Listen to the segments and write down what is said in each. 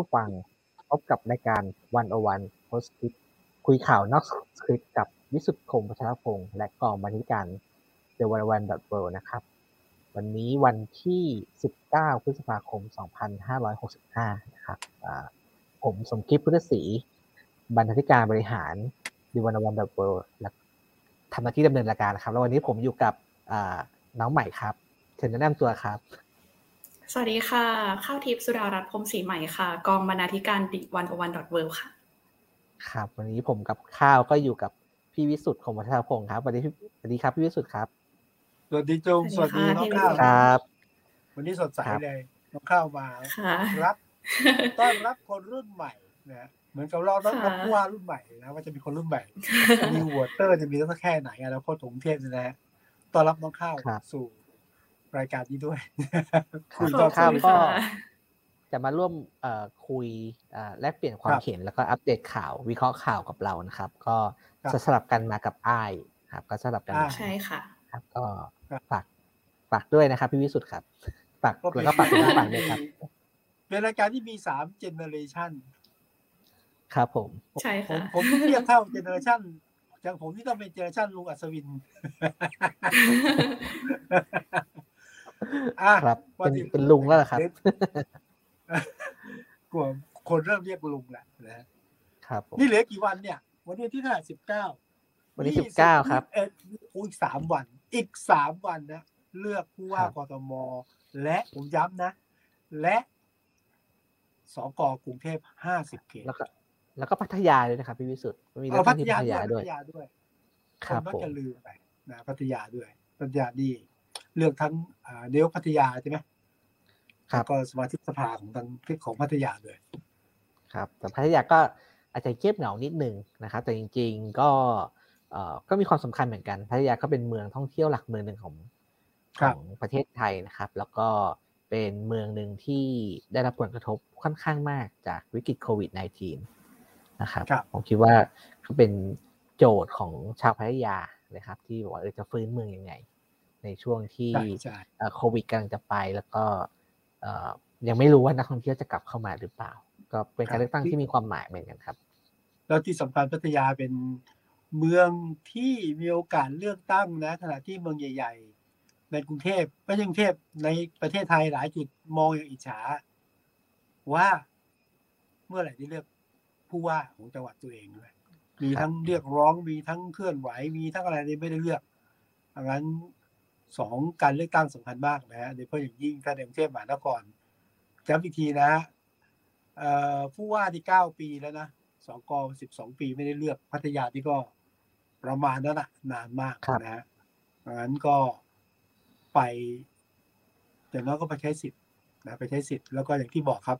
ผู้ฟังพบกับรายการ One O One Post Script คุยข่าวนอกสคริปต์กับวิสุทธิ์คมวัชรพงศ์และกองบรรณาธิการ The One O One dot World นะครับ วันนี้วันที่ 19 พฤษภาคม 2565 นะครับผมสมคิดพุทธศรีบรรณาธิการบริหาร The One O One dot World และทำหน้าที่ดำเนินรายการนะครับ แล้ววันนี้ผมอยู่กับน้องใหม่ครับเชิญแนะนำตัวครับ สวัสดีค่ะ ข้าวทิพย์สุดารัตน์พรมศรีใหม่ค่ะ กองบรรณาธิการดิวันโอวันดอทเวค่ะ ครับ วันนี้ผมกับข้าวก็อยู่กับพี่วิสุทธ์ของวัฒนพงศ์ครับสวัสดีสวัสดีครับพี่วิสุทธ์ครับ สวัสดีจงสวัสดีน้องข้าวครับ วันนี้สดใสเลยน้องข้าวมารับต้อนรับคนรุ่นใหม่นะเหมือนกับเราต้อนรับผู้ว่ารุ่นใหม่นะว่าจะมีคนรุ่นใหม่มีวอเตอร์จะมีตั้งแค่ไหนแล้วพ่อถงเทพนะฮะต้อนรับน้องข้าวสู่ รายการนี้ด้วยคุณก็ข้ามก็จะมาร่วมคุยแลกเปลี่ยนความเห็นแล้วก็อัปเดตข่าววิเคราะห์ข่าวกับเรานะครับ ก็จะสลับกันมากับไอ้ครับ ก็สลับกันใช่ค่ะ ครับ ก็ฝากฝากด้วยนะครับ พี่วิสุทธิ์ครับฝากแล้วก็ฝากคุณผู้ฟังด้วยครับเป็นรายการที่มีสาม generationครับผมใช่ค่ะผมเทียบเท่า generation อย่างผมที่ต้องเป็น generation ลุงอัศวิน ครับเป็นเป็นลุงแล้วครับกลัวคนเริ่มเรียกลุงแหละนะครับนี่เหลือกี่วันเนี่ย วันนี้ที่เท่าไหร่สิบเก้าวันนี้สิบเก้าครับเอ็ดอีกสามวัน อีกสามวันนะเลือกผู้ว่ากทมและผมย้ำนะ และสกกรุงเทพห้าสิบเขตแล้วก็แล้วก็พัทยาด้วยนะครับพี่วิสุทธ์มีเรื่องพัทยาด้วยครับผมจะลืมไปนะพัทยาด้วยพัทยาดี เลือกทั้งเดลพัทยาใช่ไหมครับก็สมาชิกสภาของทางของพัทยาด้วยครับแต่พัทยาก็อาจจะเก็บเหงานิดหนึ่งนะครับแต่จริง ๆ ก็ก็มีความสำคัญเหมือนกันพัทยาก็เป็นเมืองท่องเที่ยวหลักเมืองหนึ่งของของประเทศไทยนะครับ แล้วก็เป็นเมืองหนึ่งที่ได้รับผลกระทบค่อนข้างมากจากวิกฤตโควิด -19 นะครับผมคิดว่าเขาเป็นโจทย์ของชาวพัทยาเลยครับ ที่บอกว่าจะฟื้นเมืองยังไง ในช่วงที่โควิดกำลังจะไป แล้วก็ยังไม่รู้ว่านักท่องเที่ยวจะกลับเข้ามาหรือเปล่า ก็เป็นการเลือกตั้งที่มีความหมายเหมือนกันครับ แล้วที่สำคัญพัทยาเป็นเมืองที่มีโอกาสเลือกตั้งนะขณะที่เมืองใหญ่ ๆ ในกรุงเทพไม่ใช่กรุงเทพในประเทศไทยหลายจุดมองอย่างอิจฉา ว่าเมื่อไหร่ที่เลือกผู้ว่าของจังหวัดตัวเองด้วยมีทั้งเรียกร้องมีทั้งเคลื่อนไหวมีทั้งอะไรที่ไม่ได้เลือกดังนั้น สองการเลือกตั้งสำคัญมากนะฮะโดยเฉพาะอย่างยิ่งถ้าในกรุงเทพมหานครจำอีกทีนะผู้ว่าที่เก้าปีแล้วนะสองกสิบสองปีไม่ได้เลือกพัทยาที่ก็ประมาณนั้นนะนานมากนะฮะงั้นก็ไปอย่างน้อยก็ไปใช้สิทธิ์นะไปใช้สิทธิ์แล้วก็อย่างที่บอกครับ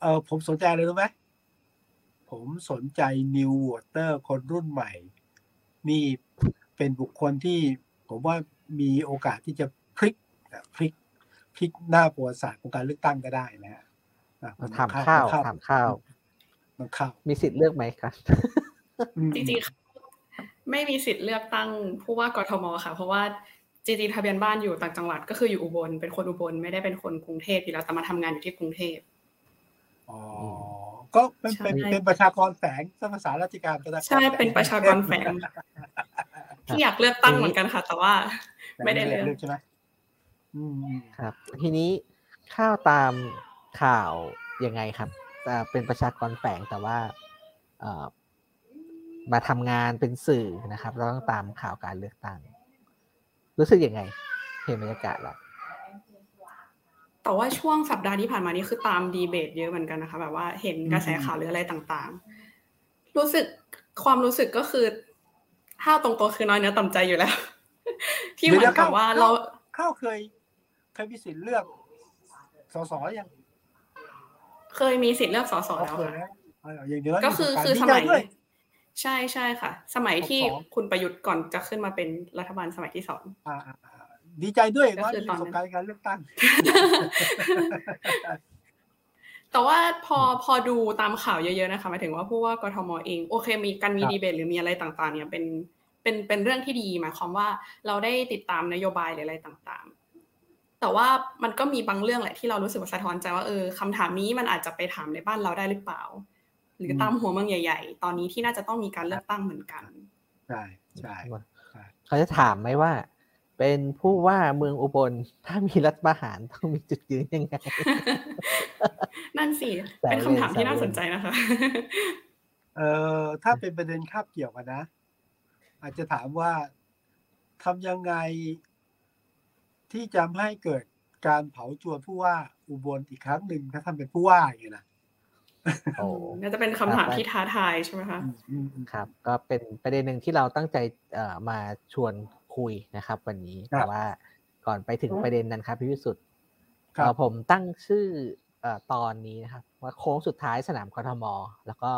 เออผมสนใจเลยรู้ไหมผมสนใจนิววอเตอร์คนรุ่นใหม่ นี่เป็นบุคคลที่ผมว่า มีโอกาสที่จะพลิกพลิกพลิกหน้าประวัติศาสตร์ของการเลือกตั้งก็ได้นะฮะถามข้าวถามข้าวมันข้าวมีสิทธิ์เลือกไหมครับจริงๆไม่มีสิทธิ์เลือกตั้งผู้ว่ากทมค่ะ เพราะว่าจริงๆทะเบียนบ้านอยู่ต่างจังหวัดก็คืออยู่อุบลเป็นคนอุบลไม่ได้เป็นคนกรุงเทพอยู่แล้วแต่มาทำงานอยู่ที่กรุงเทพอ๋อก็เป็นเป็นเป็นประชากรแฝงภาษาราชการใช่เป็นประชากรแฝงที่อยากเลือกตั้งเหมือนกันค่ะ แต่ว่า ไม่ได้เลือกใช่ไหมครับ ทีนี้ข้าวตามข่าวยังไงครับเป็นประชากรแฝงแต่ว่ามาทำงานเป็นสื่อนะครับ เราต้องตามข่าวการเลือกตั้ง รู้สึกยังไง เห็นบรรยากาศแล้วแต่ว่าช่วงสัปดาห์ที่ผ่านมานี้คือตามดีเบตเยอะเหมือนกันนะคะ แบบว่าเห็นกระแสข่าวหรืออะไรต่างๆ รู้สึกความรู้สึกก็คือถ้าตรงตัวคือน้อยเนื้อต่ำใจอยู่แล้ว ที่เหมือนกับว่าเราข้าวเคย เคยมีสิทธิ์เลือกสสยังเคยมีสิทธิ์เลือกสสแล้วก็คือคือสมัยใช่ใช่ค่ะ สมัยที่คุณประยุทธ์ก่อนจะขึ้นมาเป็นรัฐบาลสมัยที่สองดีใจด้วยว่ามีประสบการณ์การเลือกตั้ง แต่ว่าพอพอดูตามข่าวเยอะๆนะคะหมายถึงว่าผู้ว่ากทมเอง โอเค มีการมีดีเบตหรือมีอะไรต่างๆ เนี่ยเป็น เป็นเป็นเรื่องที่ดีหมายความว่าเราได้ติดตามนโยบายหรืออะไรต่างๆ แต่ว่ามันก็มีบางเรื่องแหละที่เรารู้สึกว่าสะท้อนใจว่าเออคำถามนี้มันอาจจะไปถามในบ้านเราได้หรือเปล่า หรือตามหัวเมืองใหญ่ ๆ ตอนนี้ที่น่าจะต้องมีการเลือกตั้งเหมือนกันใช่ใช่เขาจะถามไหมว่า เป็นผู้ว่าเมืองอุบลถ้ามีรัฐประหารต้องมีจุดยืนยังไงนั่นสิเป็นคำถามที่น่าสนใจนะคะเอ่อถ้าเป็นประเด็นคาบเกี่ยวกันนะ อาจจะถามว่าทำยังไงที่จะให้เกิดการเผาจวนผู้ว่าอุบลอีกครั้งหนึ่งถ้าทำเป็นผู้ว่าอย่างนี้นะโอ้น่าจะเป็นคำถามที่ท้าทายใช่ไหมคะครับ ก็เป็นประเด็นหนึ่งที่เราตั้งใจเอ่อมาชวนคุยนะครับ วันนี้แต่ว่าก่อนไปถึงประเด็นนั้นครับพี่วิสุทธ์ผมตั้งชื่อตอนนี้นะครับ ว่าโค้งสุดท้ายสนามกทมแล้วก็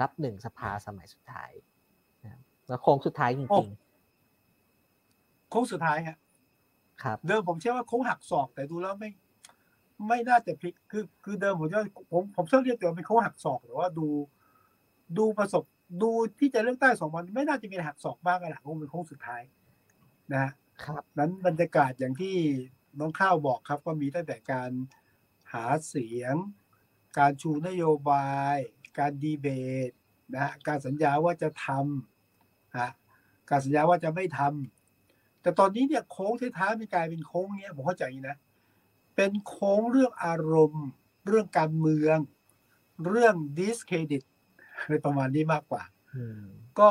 นับหนึ่งสภาสมัยสุดท้าย แล้วโค้งสุดท้ายจริงๆโค้งสุดท้ายครับครับ เดิมผมเชื่อว่าโค้งหักศอกแต่ดูแล้วไม่ ไม่น่าจะพลิกคือคือเดิมผมว่าผมผมชอบเรียกตัวเป็นโค้งหักศอกแต่ว่าดู ดูประสบดูที่จะเลือกตั้งสองวันไม่น่าจะมีหักศอกมากกระดับคงเป็นโค้งสุดท้ายนะครับนั้นบรรยากาศอย่างที่น้องข้าวบอกครับ ก็มีตั้งแต่การหาเสียง การชูนโยบาย การดีเบตนะการสัญญาว่าจะทำฮะ การสัญญาว่าจะไม่ทำแต่ตอนนี้เนี่ยโค้งท้ายๆมันกลายเป็นโค้งเนี้ยผมเข้าใจนะ เป็นโค้งเรื่องอารมณ์ เรื่องการเมือง เรื่องดิสเครดิตอะไรประมาณนี้มากกว่าก็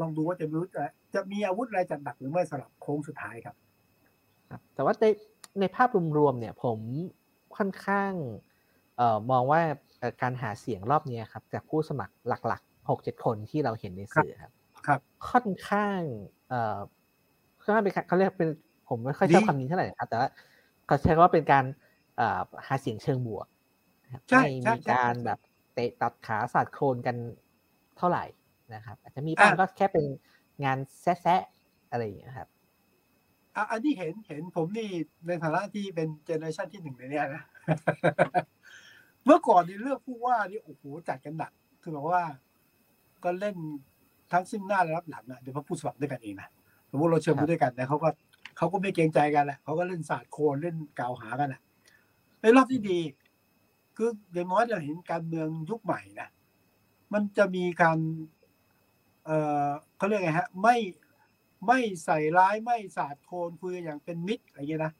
ลองดูว่าจะรู้จะมีอาวุธอะไรจัดหนักหรือไม่สำหรับโค้งสุดท้ายครับครับแต่ว่าในในภาพรวมๆเนี่ย ผมค่อนข้างเอ่อมองว่าการหาเสียงรอบนี้ครับ จากผู้สมัครหลักๆหกเจ็ดคนที่เราเห็นในสื่อครับ ครับค่อนข้างเอ่อค่อนข้างเป็นเขาเรียกเป็นผมไม่ค่อยชอบคำนี้เท่าไหร่ครับแต่ว่าเขาใช้ว่าเป็นการหาเสียงเชิงบวกไม่มีการแบบเตะตัดขาสาดโครนกันเท่าไหร่นะครับ อาจจะมีบ้างก็แค่เป็นงานแซะอะไรอย่างเงี้ยครับอันนี้เห็นเห็นผมนี่ในฐานะที่เป็นเจเนอเรชันที่หนึ่งในนี้นะเมื่อก่อนนี่เลือกผู้ว่านี่โอ้โหจัดกันหนักคือแบบว่า ก็เล่น ทั้งซึ่งหน้าและรับหลังอะเดี๋ยวพอผู้สมัครด้วยกันเองนะสมมติเราเชิญมาด้วยกันนะเขาก็เขาก็ไม่เกรงใจกันแหละเขาก็เล่นศาสตร์โคนเล่นกล่าวหากันอะในรอบที่ดี คืออย่างน้อยเราเห็นการเมืองยุคใหม่นะมันจะมีการเอ่อเขาเรียกไงฮะ ไม่ไม่ใส่ร้ายไม่สาดโคนคุยอย่างเป็นมิตรอะไรเงี้ยนะ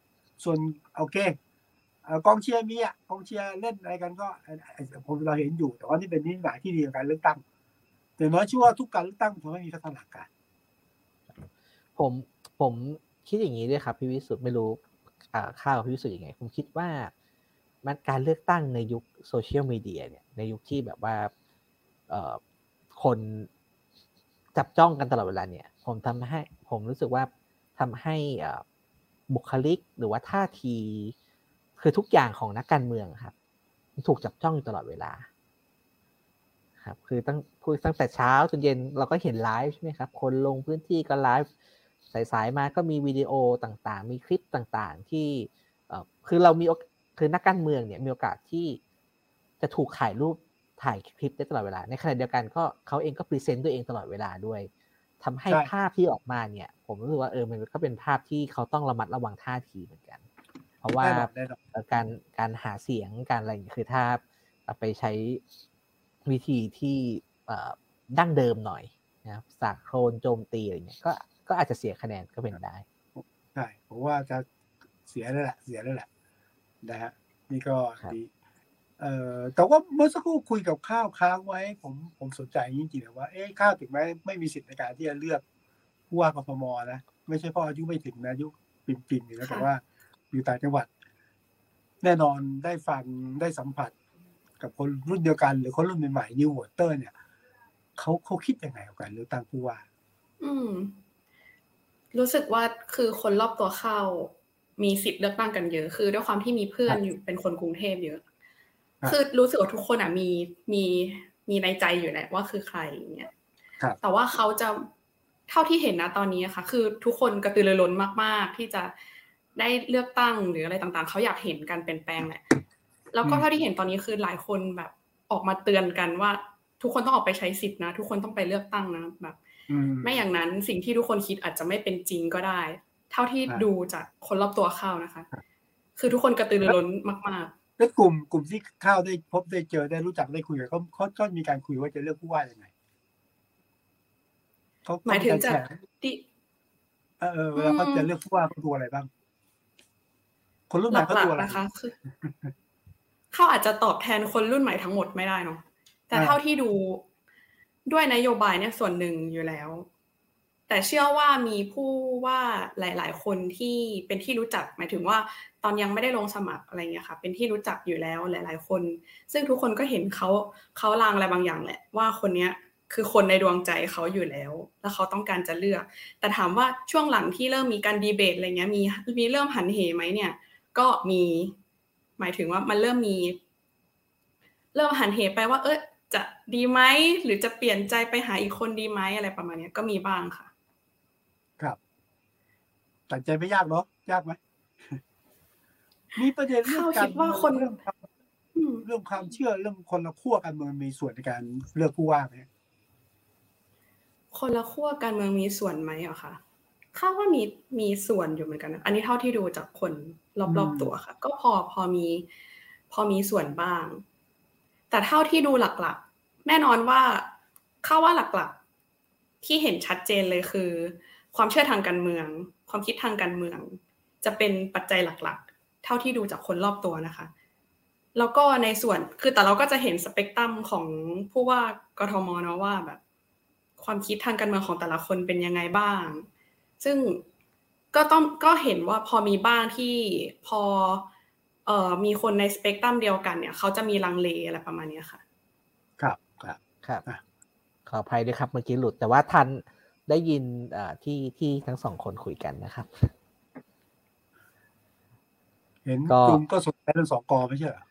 ส่วนโอเคกองเชียร์มีอะกองเชียร์เล่นอะไรกันก็ผมเราเห็นอยู่ แต่ว่านี่เป็นนิสัยที่ดีของการเลือกตั้ง แต่น้อยชื่อว่าทุกการเลือกตั้งทำให้มีพัฒนาการ ผมผมคิดอย่างนี้ด้วยครับพี่วิสุทธ์ไม่รู้ข้าวพี่วิสุทธ์ยังไง ผมคิดว่ามันการเลือกตั้งในยุคโซเชียลมีเดียเนี่ยในยุคที่แบบว่าคนจับจ้องกันตลอดเวลาเนี่ย ผมทำให้ผมรู้สึกว่าทำให้บุคลิกหรือว่าท่าที คือทุกอย่างของนักการเมืองครับ ถูกจับจ้องอยู่ตลอดเวลา ครับคือตั้งพูดตั้งแต่เช้าจนเย็นเราก็เห็นไลฟ์ใช่ไหมครับ คนลงพื้นที่ก็ไลฟ์สายๆมาก็มีวิดีโอต่างๆ มีคลิปต่างๆ ที่คือเรามีคือนักการเมืองเนี่ยมีโอกาสที่จะถูกถ่ายรูปถ่ายคลิปได้ตลอดเวลา ในขณะเดียวกันก็เขาเองก็ present ตัวเองตลอดเวลาด้วยทำให้ภาพที่ออกมาเนี่ย ผมรู้สึกว่าเออมันก็เป็นภาพที่เขาต้องระมัดระวังท่าทีเหมือนกัน เพราะว่าการการหาเสียงการอะไรอย่างคือถ้าไปใช้ วิธีที่ดั้งเดิมหน่อยนะครับสากโครนโจมตีอะไรเงี้ยก็ก็อาจจะเสียคะแนนก็เป็นได้ใช่ผมว่าจะเสียแล้วแหละเสียแล้วแหละนะฮะนี่ก็ดีเอ่อแต่ว่าเมื่อสักครู่คุยกับข้าวค้างไว้ ผมผมสนใจจริงๆว่าเอ๊ะข้าวถึงแม้ไม่มีสิทธิ์ในการที่จะเลือกผู้ว่ากทมนะไม่ใช่เพราะอายุไม่ถึงนะอายุปิ่นๆอยู่แล้วแต่ว่าอยู่ต่างจังหวัด แน่นอนได้ฟังได้สัมผัส กับคนรุ่นเดียวกัน หรือคนรุ่นใหม่ๆนิววอเตอร์เนี่ยเขาเขาคิดยังไงกับการเลือกตั้งผู้ว่า อืม รู้สึกว่าคือคนรอบตัวเข้า มีสิทธิ์เลือกตั้งกันเยอะ คือด้วยความที่มีเพื่อนอยู่เป็นคนกรุงเทพเยอะ คือรู้สึกว่าทุกคนอะมีมีมีในใจอยู่แหละว่าคือใครเนี่ยแต่ว่าเขาจะเท่าที่เห็นนะตอนนี้ค่ะ คือทุกคนกระตือรือร้นมาก ๆ ที่จะได้เลือกตั้งหรืออะไรต่างๆ เขาอยากเห็นการเปลี่ยนแปลงแหละ แล้วก็เท่าที่เห็นตอนนี้คือหลายคนแบบออกมาเตือนกันว่า ทุกคนต้องออกไปใช้สิทธินะ ทุกคนต้องไปเลือกตั้งนะแบบไม่อย่างนั้นสิ่งที่ทุกคนคิดอาจจะไม่เป็นจริงก็ได้ เท่าที่ดูจากคนรอบตัวข้าวนะคะ คือทุกคนกระตือรือร้นมากๆแล้วกลุ่มกลุ่มที่ข้าวได้พบได้เจอได้รู้จักได้คุยกับเขาเขาก็มีการคุยว่าจะเลือกผู้ว่ายังไงเขาหมายถึงจากแชร์ที่เออเออเวลาเขาจะเลือกผู้ว่าเขาดูอะไรบ้าง คนรุ่นใหม่เขาหลัดูกอะไรๆนะคะคือ เขาอาจจะตอบแทนคนรุ่นใหม่ทั้งหมดไม่ได้เนาะแต่อ่าเท่าที่ดูด้วยนโยบายเนี่ยส่วนหนึ่งอยู่แล้ว แต่เชื่อว่ามีผู้ว่าหลาย ๆ คนที่เป็นที่รู้จักหมายถึงว่า ตอนยังไม่ได้ลงสมัครอะไรเงี้ยค่ะ เป็นที่รู้จักอยู่แล้วหลาย ๆ คน ซึ่งทุกคนก็เห็นเขาเขาลางอะไรบางอย่างแหละ ว่าคนเนี้ยคือคนในดวงใจเขาอยู่แล้ว แล้วเขาต้องการจะเลือก แต่ถามว่าช่วงหลังที่เริ่มมีการดีเบตอะไรเงี้ยมีมีเริ่มหันเหไหมเนี่ย ก็มี หมายถึงว่ามันเริ่มมี เริ่มหันเหไปว่า เออจะดีไหมหรือจะเปลี่ยนใจไปหาอีกคนดีไหมอะไรประมาณเนี้ยก็มีบ้างค่ะ ครับตัดใจไม่ยากเนาะยากไหมมีประเด็นเรื่องข้าวการคิดว่าคนเรื่องความอืมเรื่องความเชื่อเรื่องคนละขั้วการเมืองมีส่วนในการเลือกผู้ว่าไหมคนละขั้วการเมืองมีส่วนไหมเหรอคะ ข้าว่ามีมีส่วนอยู่เหมือนกันนะอันนี้เท่าที่ดูจากคนรอบๆตัวค่ะ ก็พอพอมีพอมีส่วนบ้าง แต่เท่าที่ดูหลักๆ แน่นอนว่าข้าว่าหลักๆ ที่เห็นชัดเจนเลยคือ ความเชื่อทางการเมือง ความคิดทางการเมือง จะเป็นปัจจัยหลักๆ เท่าที่ดูจากคนรอบตัวนะคะ แล้วก็ในส่วนคือแต่เราก็จะเห็นสเปกตรัมของผู้ว่ากทมเนาะว่าแบบ ความคิดทางการเมืองของแต่ละคนเป็นยังไงบ้าง ซึ่งก็ต้องก็เห็นว่าพอมีบ้างที่พอเอ่อมีคนในสเปกตรัมเดียวกันเนี่ยเขาจะมีลังเลอะไรประมาณเนี้ยค่ะ ครับครับครับอะขออภัยด้วยครับเมื่อกี้หลุด แต่ว่าทันได้ยินเอ่อที่ที่ทั้งสองคนคุยกันนะครับ เห็นก็คุณก็สนใจเรื่องสกไม่ใช่เหรอ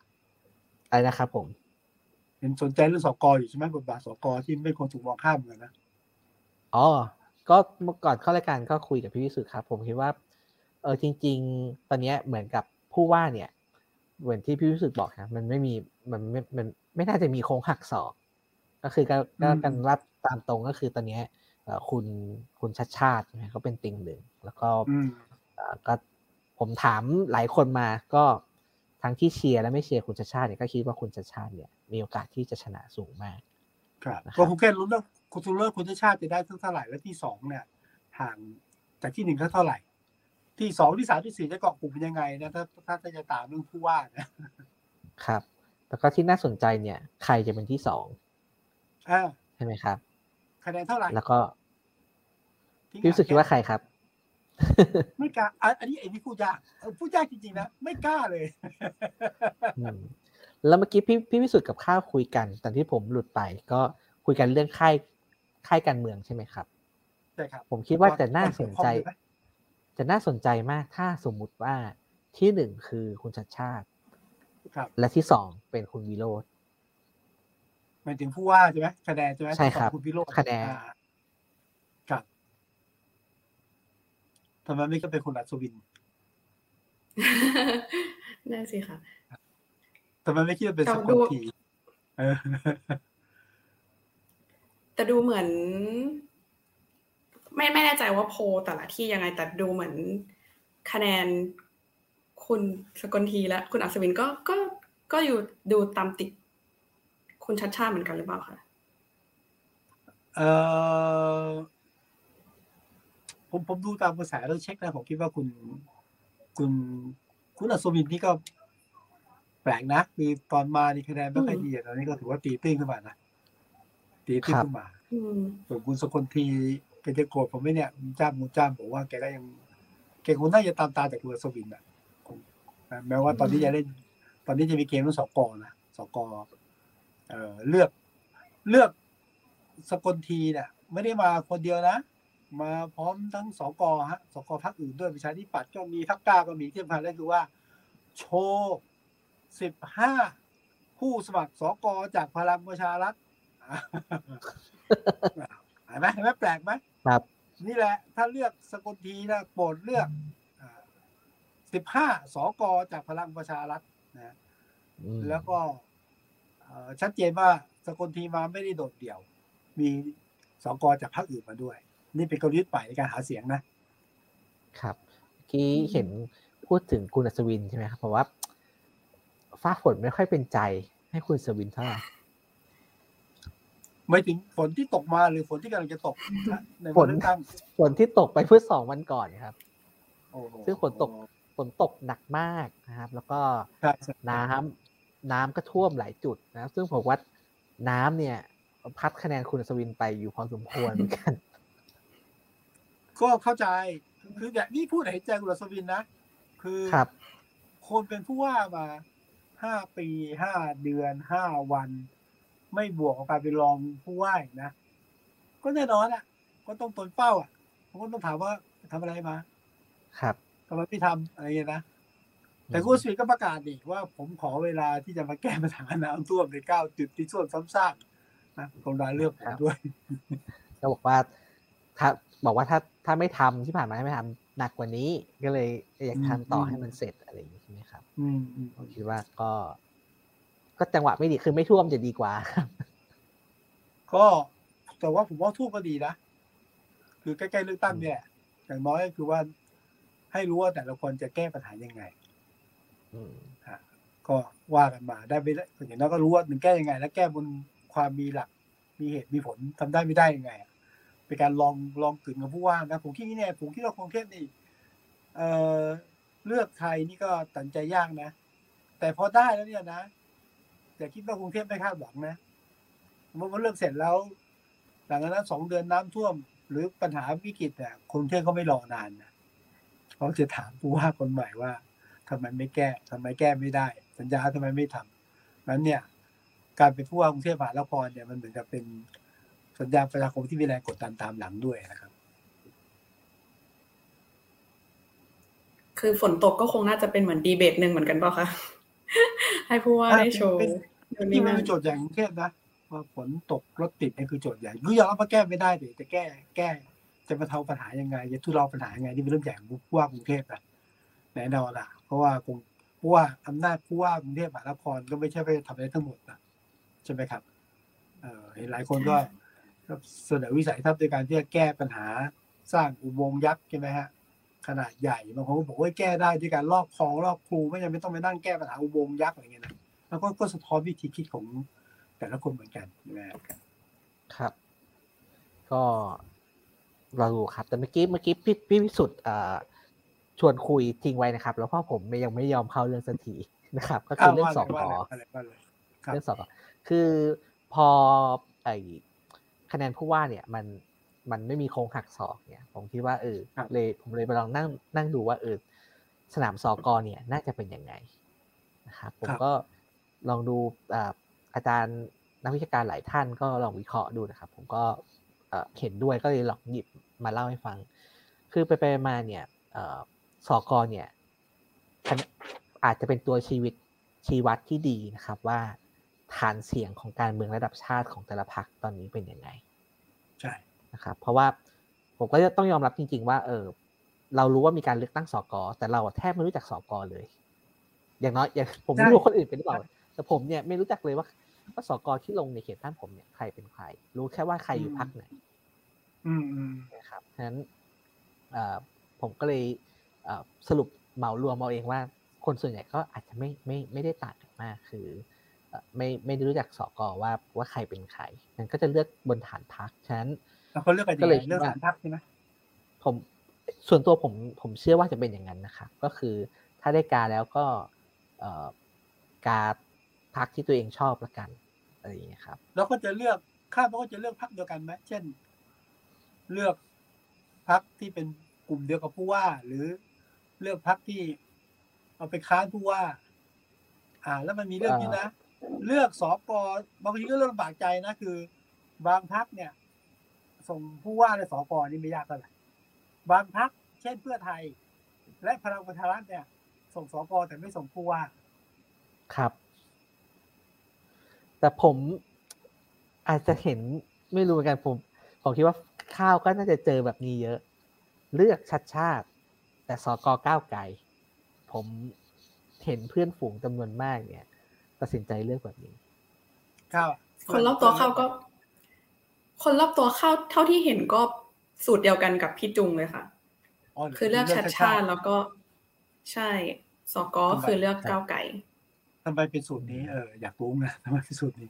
อะไรนะครับผม เห็นสนใจเรื่องสกอยู่ใช่ไหมบทบาทสกที่ไม่ควรถูกมองข้ามเหมือนกันนะอ๋อ ก็เมื่อก่อนเข้ารายการก็คุยกับพี่วิสุทธ์ครับ ผมคิดว่าเออจริง ๆ ตอนเนี้ยเหมือนกับผู้ว่าเนี่ย เหมือนที่พี่วิสุทธ์บอกครับมันไม่มีมันไม่มันไม่น่าจะมีโค้งหักศอก ก็คือก็ก็กันว่าตามตรงก็คือตอนเนี้ยเอ่อคุณคุณชัดชาติใช่ไหมเขาเป็นติงหนึ่งแล้วก็อืมเอ่อก็ผมถามหลายคนมาก็ทั้งที่เชียร์และไม่เชียร์คุณชัดชาติเนี่ยก็คิดว่าคุณชัดชาติเนี่ยมีโอกาสที่จะชนะสูงมาก ครับนะครับก็คงแค่รู้นว่า คุณทุเรศคุณชาติจะได้เท่าไหร่และที่สองเนี่ยห่างจากที่หนึ่งเท่าไหร่ ที่สองที่สามที่สี่จะเกาะกลุ่มเป็นยังไงนะถ้าถ้าถ้าจะตามเรื่องผู้ว่านะครับ แล้วก็ที่น่าสนใจเนี่ย ใครจะเป็นที่สองอ่าใช่ไหมครับคะแนนเท่าไหร่แล้วก็ทิ้งพี่รู้สึกคิดว่าใครครับ ไม่กล้าอะอันนี้ไอ้นี่พูดยากเออพูดยากจริงๆนะไม่กล้าเลยอืมแล้วเมื่อกี้พี่พี่วิสุทธ์กับข้าวคุยกันตอนที่ผมหลุดไป ก็คุยกันเรื่องค่าย ค่ายการเมืองใช่ไหมครับใช่ครับ ผมคิดว่าจะน่าสนใจก่อเกี่ยวข้องด้วยไหมจะน่าสนใจมากถ้าสมมุติว่าที่หนึ่งคือคุณชัดชาติครับ และที่สองเป็นคุณวิโรธหมายถึงผู้ว่าใช่ไหมคะแนนใช่ไหมใช่ครับของคุณพิโรจน์คะแนนอ่าครับทำไมไม่ก็เป็นคุณอัศวินนั่นสิค่ะทำไมไม่คิดว่าเป็นแต่สกดูลทีเออ แต่ดูเหมือน ไม่ไม่แน่ใจว่าโพลแต่ละที่ยังไง แต่ดูเหมือนคะแนนคุณสกลทีและคุณอัศวินก็ก็ก็อยู่ดูตามติดคุณชัดชาติเหมือนกันหรือเปล่าคะเออผมผมดูตามกระแสแล้วเช็คนะผมคิดว่าคุณ คุณ คุณอัศวินนี่ก็แปลกนะคือตอนมานี่คะแนนไม่ค่อยดีอะตอนนี้ก็ถือว่าตีตื้นขึ้นมานะ ตีตื้นขึ้นมาอืมส่วนคุณสกลทีแกจะโกรธผมไหมเนี่ยมุจ้ามมุจ้ามบอกว่าแกก็ยังแกคงน่าจะตามตาจากคุณอัศวินอะคงแม้ว่าตอนนี้จะเล่น ตอนนี้จะมีเกมเรื่องสกอนะสกอเอ่อเลือกเลือกสกลทีเนี่ยไม่ได้มาคนเดียวนะ มาพร้อมทั้งสกฮะสกพักอื่นด้วยประชาธิปัตย์ก็มีพักกล้าก็มีที่สำคัญก็คือว่า โชว์สิบห้าผู้สมัครสกจากพลังประชารัฐ เห็นไหมเห็นไหมแปลกไหมครับ นี่แหละ ถ้าเลือกสกลทีนะโปรดเลือกสิบห้าสกจากพลังประชารัฐนะอืมแล้วก็เอ่อชัดเจนว่าสกลทีมาไม่ได้โดดเดี่ยว มีสกจากพรรคอื่นมาด้วย นี่เป็นกลยุทธ์ใหม่ในการหาเสียงนะ ครับกี้เห็นพูดถึงคุณอัศวินใช่ไหมครับเพราะว่าฟ้าฝนไม่ค่อยเป็นใจให้คุณอัศวินเท่าไหร่ ไม่ถึงฝนที่ตกมาหรือฝนที่กำลังจะตกในฝนฝนที่ตกไปเพื่อสองวันก่อนครับซึ่งฝนตกฝนตกหนักมากนะครับ แล้วก็น้ำน้ำก็ท่วมหลายจุดนะซึ่งผมว่าน้ำเนี่ย พัดคะแนนคุณสวินไปอยู่พอสมควรเหมือนกัน ก็เข้าใจคืออย่างนี่พูดให้ใจคุณสวินนะคือครับ คนเป็นผู้ว่ามาห้าปีห้าเดือนห้าวัน ไม่บวกกับการเป็นรองผู้ว่านะ ก็แน่นอนอะ ก็ต้องตนเป้าอะผมก็ต้องถามว่าทำอะไรมา ครับทำไมไม่ทำอะไรเงี้ยนะ แต่คุณสวินก็ประกาศดิว่าผมขอเวลาที่จะมาแก้ปัญหาน้ำท่วมในเก้าจุดที่ท่วมซ้ำซากนะคนร้ายเลือกผมด้วยก็บอกว่า ถ้าบอกว่าถ้าถ้าไม่ทำที่ผ่านมาไม่ทำหนักกว่านี้ ก็เลยอยากทำต่อให้มันเสร็จอะไรอย่างนี้ใช่ไหมครับ อืมผมคิดว่าก็ ก็จังหวะไม่ดีคือไม่ท่วมจะดีกว่าก็แต่ว่าผมว่าท่วมก็ดีนะคือใกล้ๆเลือกตั้งเนี่ยอย่างน้อยก็คือว่าให้รู้ว่าแต่ละคนจะแก้ปัญหายังไงฮะก็ว่ากันมาได้ไม่ได้อย่างน้อยก็รู้ว่าหนึ่งแก้ยังไง และแก้บนความมีหลัก มีเหตุมีผลทำได้ไม่ได้ยังไงเป็นการลองลองกึ่งกับผู้ว่านะผมคิดนี่เนี่ยผมคิดว่าคงเทพนี่เอ่อเลือกใครนี่ก็ตัดใจยากนะ แต่พอได้แล้วเนี่ยนะ อย่าคิดว่ากรุงเทพไม่คาดหวังนะเมื่อเลือกเสร็จแล้วหลังจากนั้นสองเดือนน้ำท่วม หรือปัญหาวิกฤตเนี่ยกรุงเทพก็ไม่รอนานนะเขาจะถามผู้ว่าคนใหม่ว่าทำไมไม่แก้ทำไมแก้ไม่ได้ สัญญาทำไมไม่ทำนั้นเนี่ย การเป็นผู้ว่ากรุงเทพมหานครเนี่ยมันเหมือนกับเป็นสัญญาประชาคมที่มีแรงกดดันตามหลังด้วยนะครับ คือฝนตกก็คงน่าจะเป็นเหมือนดีเบตหนึ่งเหมือนกันเปล่าคะให้ผู้ว่าได้โชว์ นี่มันเป็นโจทย์ใหญ่กรุงเทพนะว่าฝนตกรถติดนี่คือโจทย์ใหญ่คือยอมรับว่าแก้ไม่ได้แต่จะแก้แก้ จะมาเทาปัญหายังไงจะทุเลาปัญหายังไงนี่เป็นเรื่องใหญ่ของผู้ว่ากรุงเทพนะแน่นอนล่ะ เพราะว่าคงผู้ว่าอำนาจผู้ว่ากรุงเทพมหานครก็ไม่ใช่ไปทำได้ทั้งหมดนะใช่ไหมครับเออเห็นหลายคนก็เสนอวิสัยทัศน์ในการที่จะแก้ปัญหาสร้างอุโมงค์ยักษ์ใช่ไหมฮะขนาดใหญ่บางคนก็บอกว่าแก้ได้ด้วยการลอกคลองลอกครูไม่จำเป็นต้องไปนั่งแก้ปัญหาอุโมงค์ยักษ์อะไรเงี้ยนะ แล้วก็ก็สะท้อนวิธีคิดของแต่ละคนเหมือนกันนะครับ ก็เราดูครับ แต่เมื่อกี้เมื่อกี้พี่พี่วิสุทธ์ชวนคุยทิ้งไว้นะครับ แล้วพ่อผมยังไม่ยอมเข้าเรื่องสักทีนะครับ ก็คือเรื่องสองกอเรื่องสองกอคือพอไอคะแนนผู้ว่าเนี่ยมันมันไม่มีโค้งหักศอกเนี่ย ผมคิดว่าเออเลยผมเลยไปลองนั่งนั่งดูว่าเออสนามสอกอเนี่ย น่าจะเป็นยังไงนะครับผมก็ ลองดูอาจารย์นักวิชาการหลายท่านก็ลองวิเคราะห์ดูนะครับ ผมก็เห็นด้วยก็เลยลองหยิบมาเล่าให้ฟัง คือไปไปมาเนี่ยสอกอเนี่ยอาจจะเป็นตัวชีวิตชีวัดที่ดีนะครับว่าฐานเสียงของการเมืองระดับชาติของแต่ละพรรคตอนนี้เป็นยังไงใช่นะครับเพราะว่าผมก็จะต้องยอมรับจริง ๆ ว่าเออเรารู้ว่ามีการเลือกตั้งสกแต่เราแทบไม่รู้จักสกเลย อย่างน้อยอย่างผมไม่รู้คนอื่นเป็นหรือเปล่า แต่ผมเนี่ยไม่รู้จักเลยว่าว่าสกที่ลงในเขตบ้านผมเนี่ยใครเป็นใคร รู้แค่ว่าใครอยู่พรรคไหนอืมนะครับฉะนั้นผมก็เลยสรุปเหมารวมเอาเองว่า คนส่วนใหญ่ก็อาจจะไม่ไม่ไม่ได้ต่างกันมากคือไม่ไม่รู้จักสกว่าว่าใครเป็นใครนั้นก็จะเลือกบนฐานพักฉะนั้นเขาเลือกกันเลยเลือกฐานพักใช่ไหมผมส่วนตัวผมผมเชื่อว่าจะเป็นอย่างนั้นนะครับก็คือถ้าได้การแล้วก็กา รพักที่ตัวเองชอบละกันอะไรอย่างนี้ครับ แล้วก็จะเลือกคาดว่าก็จะเลือกพักเดียวกันไหมเช่น เลือกพักที่เป็นกลุ่มเดียวกับผู้ว่า หรือเลือกพักที่ เอาไปค้านผู้ว่า อ่า แล้วมันมีเรื่องนี้นะเลือกสอกอบางทีก็เรื่องลำบากใจนะคือบางพักเนี่ย ส่งผู้ว่าในสอกอนี่ไม่ยากเท่าไหร่บางพักเช่นเพื่อไทย และพลังประชารัฐเนี่ย ส่งสอกอแต่ไม่ส่งผู้ว่า ครับ แต่ผมอาจจะเห็นไม่รู้เหมือนกันผมผมคิดว่าข้าวก็น่าจะเจอแบบนี้เยอะ เลือกชัดชาติ แต่สอกอก้าวไกลผมเห็นเพื่อนฝูงจำนวนมากเนี่ย ตัดสินใจเลือกแบบนี้ครับคนรอบตัวเข้าก็ คนรอบตัวเข้าเท่าที่เห็นก็สูตรเดียวกันกับพี่จุงเลยค่ะคือเลือกชัดชาติแล้วก็ใช่สกอคือเลือกก้าวไก่ ทำไมเป็นสูตรนี้เอออยากรู้นะทำไมเป็นสูตรนี้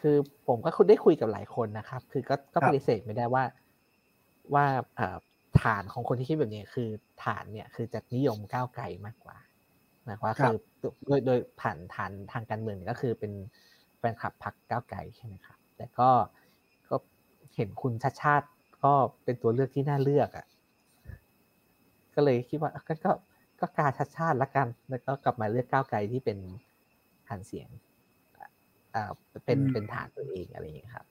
คือผมก็คุณได้คุยกับหลายคนนะครับ คือก็ก็ปฏิเสธไม่ได้ว่า ว่าฐานของคนที่คิดแบบนี้คือฐานเนี่ย คือจะนิยมก้าวไกลมากกว่านะว่าคือโดยโดยผ่านฐานทางการเมืองก็คือเป็นแฟนคลับพรรคก้าวไกลใช่ไหมครับ แต่ก็ก็เห็นคุณชาติชาติก็เป็นตัวเลือกที่น่าเลือกอะก็เลยคิดว่าก็ ก็ก็กาชาติชาติละกัน แล้วก็กลับมาเลือกก้าวไกลที่เป็นฐานเสียงอ่าเป็นเป็นฐานตัวเองอะไรอย่างนี้ครับ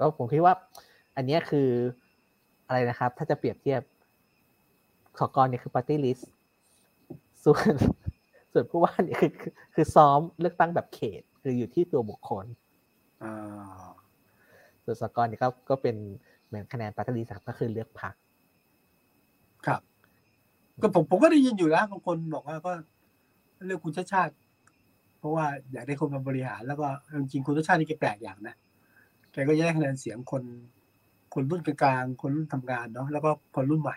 ก็ผมคิดว่า อันนี้คืออะไรนะครับ ถ้าจะเปรียบเทียบ ส.ก.เนี่ยคือปาร์ตี้ลิสต์ส่วนส่วนผู้ว่าเนี่ยคือคือซ้อมเลือกตั้งแบบเขต คืออยู่ที่ตัวบุคคลส่วน ส.ก.เนี่ยก็ก็เป็นเหมือนคะแนนปาร์ตี้ลิสต์ก็คือเลือกพรรคครับ ก็ผมผมก็ได้ยินอยู่แล้วบางคนบอกว่าก็เลือกคุณชัชชาติ เพราะว่าอยากได้คนมาบริหาร แล้วก็จริงๆคุณชาติชาตินี่แกแปลกอย่างนะแกก็แยกคะแนนเสียงคน คนรุ่นกลางคนรุ่นทำงานเนาะแล้วก็คนรุ่นใหม่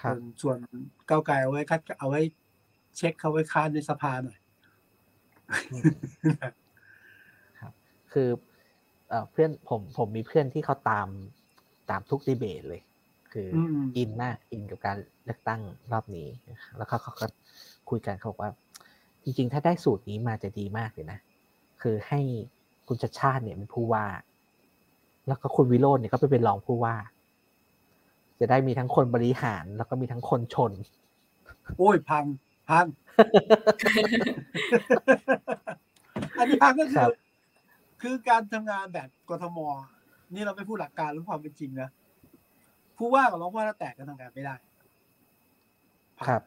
ครับส่วนก้าวไกลเอาไว้คัดเอาไว้ เช็คเขาไว้ค้านในสภาหน่อยครับ คือเพื่อนผมผมมีเพื่อนที่เขาตามตามทุกดีเบตเลย คืออินมากอินกับการเลือกตั้งรอบนี้ แล้วเขาเขาก็คุยกันเขาบอกว่า จริงๆ ถ้าได้สูตรนี้มาจะดีมากเลยนะ คือให้คุณชาชาติเนี่ยเป็นผู้ว่า แล้วก็คุณวิโรจน์เนี่ยก็ไปเป็นรองผู้ว่า จะได้มีทั้งคนบริหาร แล้วก็มีทั้งคนชน โอ้ยพังพัง อันนี้พังก็คือ คือการทำงานแบบกทม นี่เราไม่พูดหลักการหรือความเป็นจริงนะ ผู้ว่ากับรองผู้ว่าแตกกันทำงานไม่ได้ครับ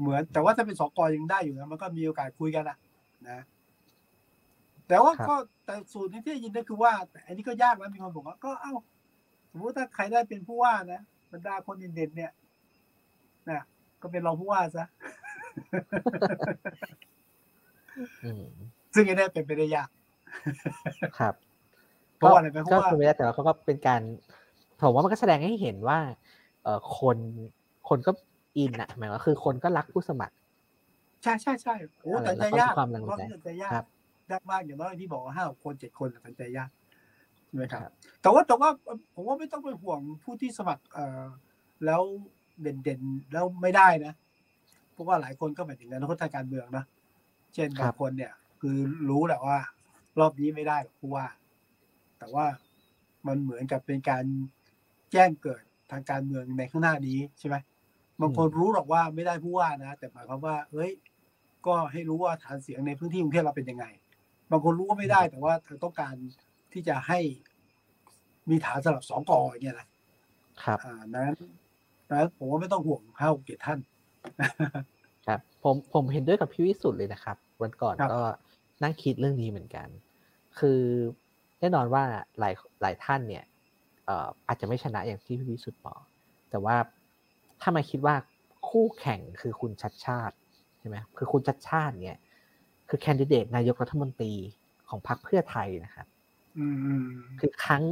เหมือนแต่ว่าถ้าเป็นสกยังได้อยู่นะมันก็มีโอกาสคุยกันอะนะ แต่ว่าก็แต่สูตรที่ยินได้คือว่าอันนี้ก็ยากแล้วมีคนบอกว่าก็เอ้าสมมติถ้าใครได้เป็นผู้ว่านะบรรดาคนเด่นเนี่ยนะก็เป็นรองผู้ว่าซะซึ่งอันนี้เป็นไปได้ยากครับ เพราะอะไรเพราะว่าก็ไม่ได้แต่ว่าเขาก็เป็นการ ผมว่ามันก็แสดงให้เห็นว่า เออคนคนก็อินอะหมายว่าคือคนก็รักผู้สมัคร ใช่ใช่ใช่โอ้แต่ใจยากความลังใจยากยากมากอย่างน้อยที่บอกว่าห้าคนเจ็ดคนตัดใจยากใช่ไหมครับ แต่ว่าแต่ว่าผมว่าไม่ต้องไปห่วงผู้ที่สมัคร เอ่อแล้วเด่นๆแล้วไม่ได้นะเพราะว่าหลายคนก็หมายถึงนักทางการเมืองนะเช่นบางคนเนี่ย คือรู้แหละว่า รอบนี้ไม่ได้หรอกผู้ว่า แต่ว่ามันเหมือนกับเป็นการ แจ้งเกิดทางการเมืองในข้างหน้านี้ใช่ไหมบางคนรู้หรอกว่าไม่ได้ผู้ว่านะ แต่หมายความว่าเฮ้ย ก็ให้รู้ว่าฐานเสียงในพื้นที่กรุงเทพเราเป็นยังไง บางคนรู้ว่าไม่ได้ แต่ว่าเธอต้องการที่จะให้มีฐานสำหรับสองกออย่างเงี้ยนะครับอ่านั้นนั้นผมว่าไม่ต้องห่วงห้าเกียรติท่าน ครับ ผมผมเห็นด้วยกับพี่วิสุทธ์เลยนะครับ วันก่อนก็นั่งคิดเรื่องนี้เหมือนกัน คือแน่นอนว่าหลายหลายท่านเนี่ยเอ่ออาจจะไม่ชนะอย่างที่พี่วิสุทธ์บอก แต่ว่าถ้ามาคิดว่าคู่แข่งคือคุณชัดชาติใช่ไหมคือคุณชัดชาติเนี่ย คือแคนดิเดตนายกรัฐมนตรีของพรรคเพื่อไทยนะครับคือครั้ง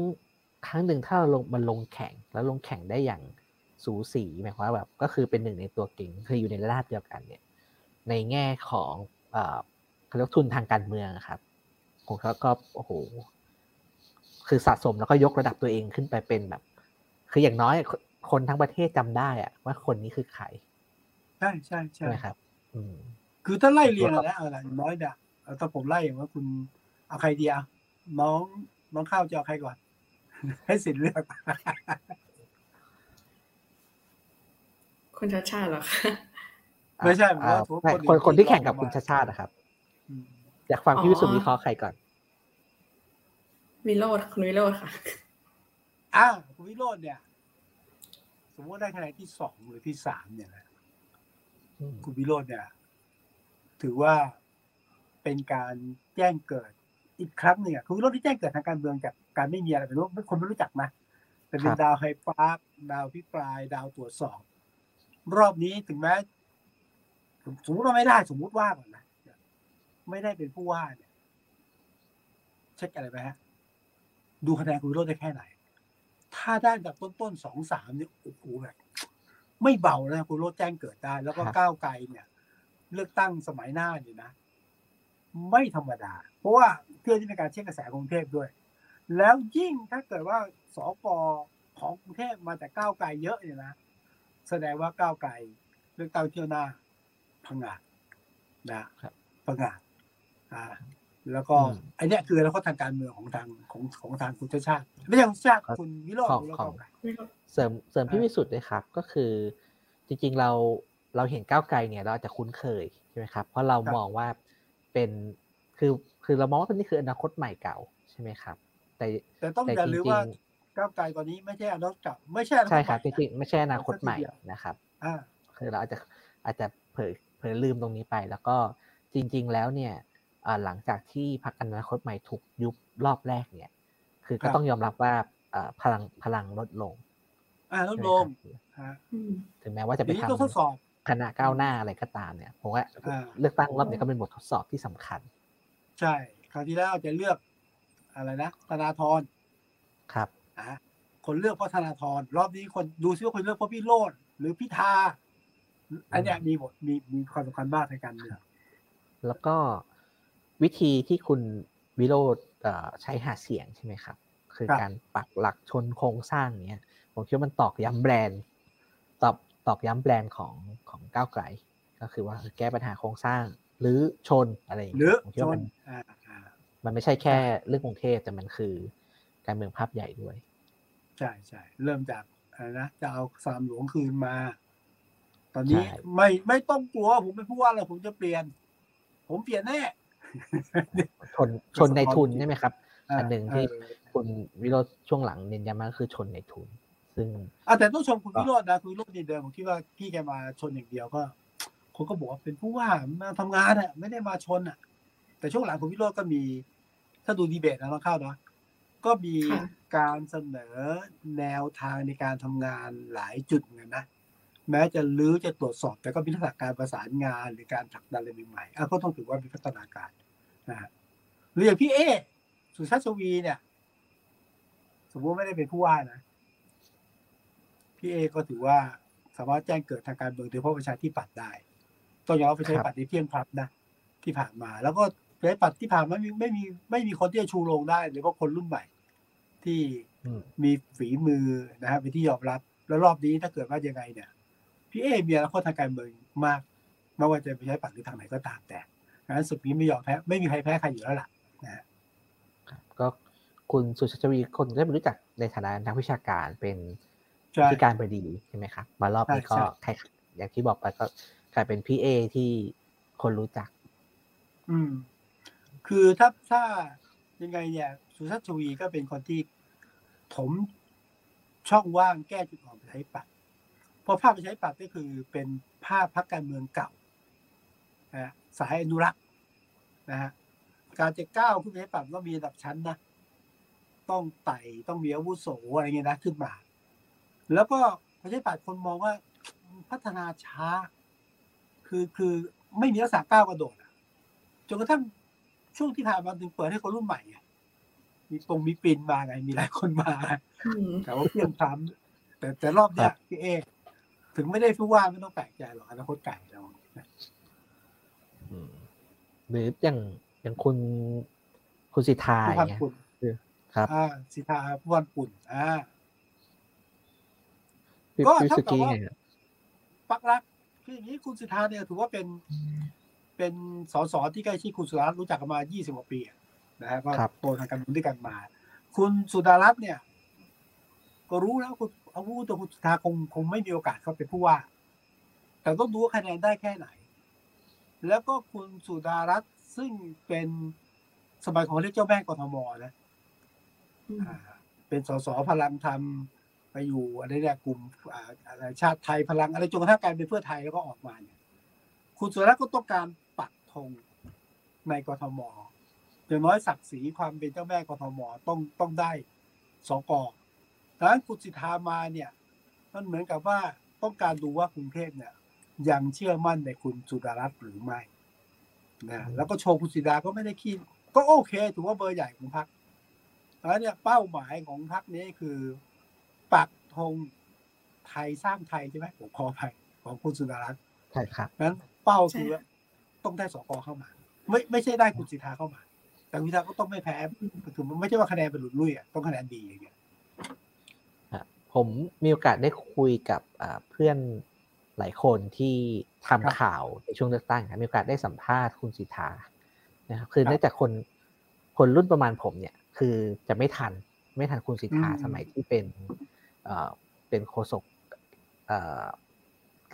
ครั้งหนึ่งถ้าเราลงมันลงแข่งแล้วลงแข่งได้อย่างสูสีหมายความว่าแบบก็คือเป็นหนึ่งในตัวเก่งคืออยู่ในระดับเดียวกันเนี่ย ในแง่ของเอ่อเขาเรียกทุนทางการเมืองครับของเขาก็โอ้โห คือสะสมแล้วก็ยกระดับตัวเองขึ้นไปเป็นแบบ คืออย่างน้อยคนทั้งประเทศจำได้อะว่าคนนี้คือใครใช่ใช่ใช่ไหมครับ อืม คือถ้าไล่เรียงนะอะไรน้อยเนี่ยถ้าผมไล่ว่าคุณเอาใครดีอะน้องน้องข้าวจะเอาใครก่อน ให้สิทธิ์เลือกคุณชาชาเหรอคะไม่ใช่คนคนที่แข่งกับคุณชาชาตินะครับอยากฟังพี่วิสุทธิ์วิเคราะห์ใครก่อน วิโรดคุณวิโรดค่ะ อ้าวคุณวิโรดเนี่ย สมมติได้คะแนนที่สองหรือที่สามเนี่ยนะคุณวิโรจน์เนี่ย ถือว่าเป็นการแจ้งเกิดอีกครั้งหนึ่งคือรอบที่แจ้งเกิดทางการเมืองจากการไม่มีอะไรเป็นรู้คนไม่รู้จักนะแต่เป็นดาวไฮด์ปาร์กดาวอภิปราย ดาวตรวจสอบ รอบนี้ถึงแม้สมมติว่าไม่ได้สมมุติว่าก่อนนะไม่ได้เป็นผู้ว่าเนี่ยเช็คอะไรไปฮะ ดูคะแนนคุณวิโรจน์ได้แค่ไหน ถ้าได้อันดับต้นๆสองสามเนี่ยโอ้โหแบบ ไม่เบานะคุณวิโรจน์แจ้งเกิดได้ แล้วก็ก้าวไกลเนี่ย เลือกตั้งสมัยหน้าเนี่ยนะ ไม่ธรรมดา เพราะว่าเพื่อที่ในการเช็คกระแสกรุงเทพด้วย แล้วยิ่งถ้าเกิดว่าสกของกรุงเทพมาจากก้าวไกลเยอะเนี่ยนะแสดงว่าก้าวไกลเลือกตั้งเที่ยวหน้าพังงาดนะครับพังงาดอ่า แล้วก็อันเนี้ยคือแล้วก็ทางการเมืองของทางของของทางคุณชาติชาติไม่ใช่คุณชาติคุณวิโรจน์คุณแล้วก็เสริมเสริมพี่วิสุทธ์เลยครับ ก็คือ จริง ๆเราเราเห็นก้าวไกลเนี่ย เราอาจจะคุ้นเคยใช่ไหมครับ เพราะเรามองว่าเป็นคือคือเรามองว่านี่คืออนาคตใหม่เก่าใช่ไหมครับ แต่แต่ต้องอย่าลืมว่าก้าวไกลตอนนี้ไม่ใช่อนาคตเก่าไม่ใช่ใช่ครับจริงๆไม่ใช่อนาคตใหม่นะครับอ่าคือเราอาจจะอาจจะเผยเผยลืมตรงนี้ไป แล้วก็จริง ๆ แล้วเนี่ย หลังจากที่พรรคอนาคตใหม่ถูกยุบรอบแรกเนี่ย คือก็ต้องยอมรับว่าพลังพลังลดลง อ่าลดลงถึงแม้ว่าจะไปทำทดสอบคณะก้าวหน้าอะไรก็ตามเนี่ยผมว่าเลือกตั้งรอบนี้ก็เป็นบททดสอบที่สำคัญ ใช่คราวที่แล้วจะเลือกอะไรนะธนาธรครับอะคนเลือกเพราะธนาธรรอบนี้คนดูซิว่าคนเลือกเพราะพี่โรดหรือพิธาอันเนี้ยมีบทมีมีความสำคัญมากในการเมืองแล้วก็ วิธีที่คุณวิโรธใช้หาเสียงใช่ไหมครับ คือการปักหลักชนโครงสร้างเนี้ยผมคิดว่ามันตอกย้ำแบรนด์ตอบตอกย้ำแบรนด์ของของก้าวไกล ก็คือว่าแก้ปัญหาโครงสร้าง หรือชนอะไรอย่างหรืเงี้อยผมคิดชว่านมันอ่าอ่ามันไม่ใช่แค่เรื่องกรุงเทพแต่มันคือการเมืองภาพใหญ่ด้วย ใช่ใช่เริ่มจากอะไรนะจะเอาสามหลวงคืนมา ตอนนี้ไม่ไม่ต้องกลัวผมไม่พูดว่าอะไรผมจะเปลี่ยน ผมเปลี่ยนแน่ ชนชนในทุนใช่ไหมครับอันหนึ่งที่คุณวิโรจน์ช่วงหลังเน้นย้ำมากคือชนในทุน ซึ่งอะแต่ต้องชมคุณวิโรจน์นะคุณวิโรจน์นี่เดิมผมคิดว่าพี่แกมาชนอย่างเดียวก็คนก็บอกว่าเป็นผู้ว่ามาทำงานอะ ไม่ได้มาชนอะ แต่ช่วงหลังคุณวิโรจน์ก็มี ถ้าดูดีเบตนะต้องเข้าเนาะก็มีการเสนอแนวทางในการทำงานหลายจุดเหมือนกันนะแม้จะลื้อจะตรวจสอบ แต่ก็มีทักษะการประสานงานหรือการผลักดันอะไรใหม่ๆอะก็ต้องถือว่ามีพัฒนาการ นะหรืออย่างพี่เอสุชาติชวีเนี่ย สมมติไม่ได้เป็นผู้ว่านะพี่เอก็ถือว่าสามารถแจ้งเกิดทางการเมืองโดยเฉพาะประชาธิปัตย์ได้ต้องยอมรับประชาธิปัตย์ในเพียงพลับนะที่ผ่านมา แล้วก็ประชาธิปัตย์ที่ผ่านมาไม่มีไม่มีไม่มีคนที่จะชูโรงได้โดยเฉพาคนรุ่นใหม่ ที่มีฝีมือนะฮะเป็นที่ยอมรับ แล้วรอบนี้ถ้าเกิดว่ายังไงเนี่ยพี่เอมีอนาคตทางการเมืองมากไม่ว่าจะไปใช้ปัตย์หรือทางไหนก็ตามแต่ งั้นสุดนี้ไม่ยอมแพ้ไม่มีใครแพ้ใครอยู่แล้วล่ะนะฮะก็คุณสุชาติชวีคนได้รู้จักในฐานะนักวิชาการเป็นใช่ที่การบดีใช่ไหมครับมารอบนี้ใช่ก็ใช่ใครอย่างที่บอกไปก็กลายเป็นพี่เอที่คนรู้จัก อืม คือถ้าถ้ายังไงเนี่ย สุชาติชวีก็เป็นคนที่ถมช่องว่างแก้จุดอ่อนประชาธิปัตย์เพราะภาพประชาธิปัตย์ก็คือเป็นภาพพรรคการเมืองเก่านะฮะสายอนุรักษ์ นะฮะการจะก้าวขึ้นประชาธิปัตย์ต้องมีระดับชั้นนะต้องไต่ต้องมีอาวุโสอะไรเงี้ยนะขึ้นมา แล้วก็ประชาธิปัตย์คนมองว่าพัฒนาช้า คือคือไม่มีลักษณะก้าวกระโดดอะจนกระทั่งช่วงที่ผ่านมาถึงเปิดให้คนรุ่นใหม่ไงมีตรงมีปินมาไงมีหลายคนมาแต่ว่าเพียงพร้ำแต่แต่รอบเนี้ยพี่เอถึงไม่ได้ผู้ว่าไม่ต้องแปลกใจหรอกอนาคตไก่เราอืม หรืออย่างอย่างคุณคุณสิทธาผู้อพัย่านงเงี้ยปุ่นครับอ่าสิทธาผู้พันปุ่นอ่าพี่ก็พี่เท่าสุกับกี้ว่าไงครับปักรักคืออย่างนี้คุณสิทธาเนี่ยถือว่าเป็นเป็นสสที่ใกล้ชิดคุณสุดารัตน์รู้จักกันมา 20 กว่าปีอะนะฮะก็โตทางการเมืองด้วยกันมา คุณสุดารัตน์เนี่ย ก็รู้แล้วคุณเอาพูดตัวคุณสุทธาคงคงไม่มีโอกาสเขาเป็นผู้ว่า แต่ต้องดูว่าคะแนนได้แค่ไหน แล้วก็คุณสุดารัตน์ซึ่งเป็นสมัยของเรียกเจ้าแม่กทมนะอ่าเป็นสสพลังธรรมไปอยู่อะไรเนี่ยกลุ่มอ่าอะไรชาติไทยพลังอะไรจนกระทั่งกลายเป็นเพื่อไทยแล้วก็ออกมาเนี่ย คุณสุดารัตน์ก็ต้องการปักธงในกทมอย่างน้อยศักดิ์ศรีความเป็นเจ้าแม่กทมต้องต้องได้สกดังนั้นคุณสิทธามาเนี่ย มันเหมือนกับว่าต้องการดูว่ากรุงเทพเนี่ย ยังเชื่อมั่นในคุณสุดารัตน์หรือไม่นะแล้วก็โชว์คุณสิดาก็ไม่ได้คิดก็โอเคถือว่าเบอร์ใหญ่ของพรรคแล้วเนี่ยเป้าหมายของพรรคนี้คือปักธงไทยสร้างไทยใช่ไหมผมขอไปของคุณสุดารัตน์ใช่ครับนั้นเป้าคือต้องได้สกเข้ามา ไม่ไม่ใช่ได้คุณสิทธาเข้ามา แต่คุณสิทธาก็ต้องไม่แพ้คือมันไม่ใช่ว่าคะแนนเป็นหลุดลุ่ยอะต้องคะแนนดีอย่างเงี้ยผมมีโอกาสได้คุยกับเพื่อน หลายคนที่ทำข่าวในช่วงเลือกตั้งครับมีโอกาสได้สัมภาษณ์คุณสิทธานะครับคือเนื่องจากคนคนรุ่นประมาณผมเนี่ย คือจะไม่ทันไม่ทันคุณสิทธาสมัยที่เป็นเอ่อเป็นโฆษกเอ่อ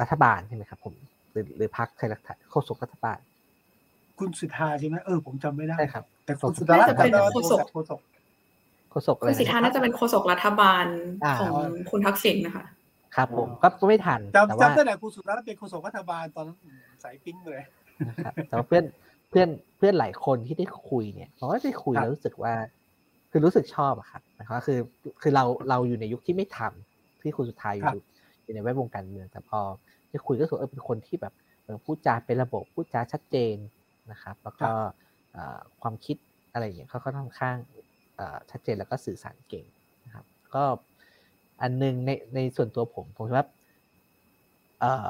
รัฐบาลใช่ไหมครับ ผมหรือหรือพรรคไทยรักไทยโฆษกรัฐบาล คุณสิทธาใช่ไหมเออผมจำไม่ได้ใช่ครับ แต่คุณสุดารัตน์จำได้ว่าโฆษกโฆษกโฆษกอะไรคุณสิทธาน่าจะเป็นโฆษกรัฐบาลอ่าของคุณทักษิณนะคะ ครับผมก็ไม่ทันแต่จำว่าจำได้แหละคุณสุดารัตน์เป็นโฆษกรัฐบาลตอนนั้นสายปิ้งเลยนะครับแต่ว่าเพื่อนเพื่อนเพื่อนหลายคนที่ได้คุยเนี่ยเขาก็ได้คุยครับแล้วรู้สึกว่า คือรู้สึกชอบอะครับนะครับคือคือเราเราอยู่ในยุคที่ไม่ทำที่คุณสุดท้ายอยู่อยู่ในแวดวงการเมืองแต่พอได้คุยก็รู้สึกว่าเออเป็นคนที่แบบเออพูดจาเป็นระบบพูดจาชัดเจนนะครับ แล้วก็เอ่อความคิดอะไรอย่างเงี้ยเขาก็ค่อนข้างเอ่อชัดเจนแล้วก็สื่อสารเก่งนะครับ ก็ อันหนึงในในส่วนตัวผมผมคิดว่าเอ่อ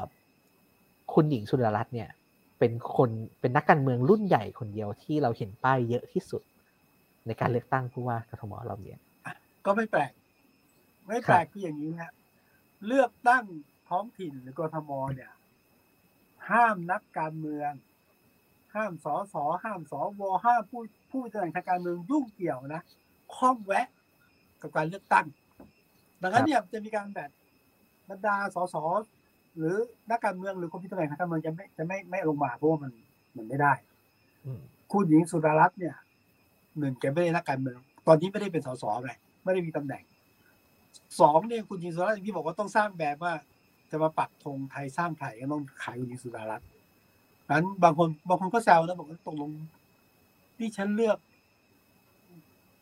คุณหญิงสุดารัตน์เนี่ยเป็นคนเป็นนักการเมืองรุ่นใหญ่คนเดียวที่เราเห็นป้ายเยอะที่สุด ในการเลือกตั้งผู้ว่ากทมเราเนี่ยก็ไม่แปลก ไม่แปลกคืออย่างนี้ฮะเลือกตั้งท้องถิ่นหรือกทมเนี่ย ห้ามนักการเมือง ห้ามสอสอห้ามสอวห้ามผู้ผู้แสดงทางการเมืองยุ่งเกี่ยวนะข้องแวะกับการเลือกตั้ง ดังนั้นเนี่ยจะมีการแบบบรรดาสสหรือนักการเมืองหรือคนที่แสดงทางการเมืองจะไม่จะไม่ไม่ลงมาเพราะว่ามันมันไม่ได้อืมคุณหญิงสุดารัตน์เนี่ยหนึ่งแกไม่ได้นักการเมือง ตอนนี้ไม่ได้เป็นสสไงไม่ได้มีตำแหน่งสองเนี่ยคุณหญิงสุดารัตน์อย่างที่บอกว่าต้องสร้างแบบว่า จะมาปักธงไทยสร้างไทยก็ต้องขายคุณหญิงสุดารัตน์นั้นบางคนบางคนก็แซวนะบอกว่าตกลงนี่ฉันเลือก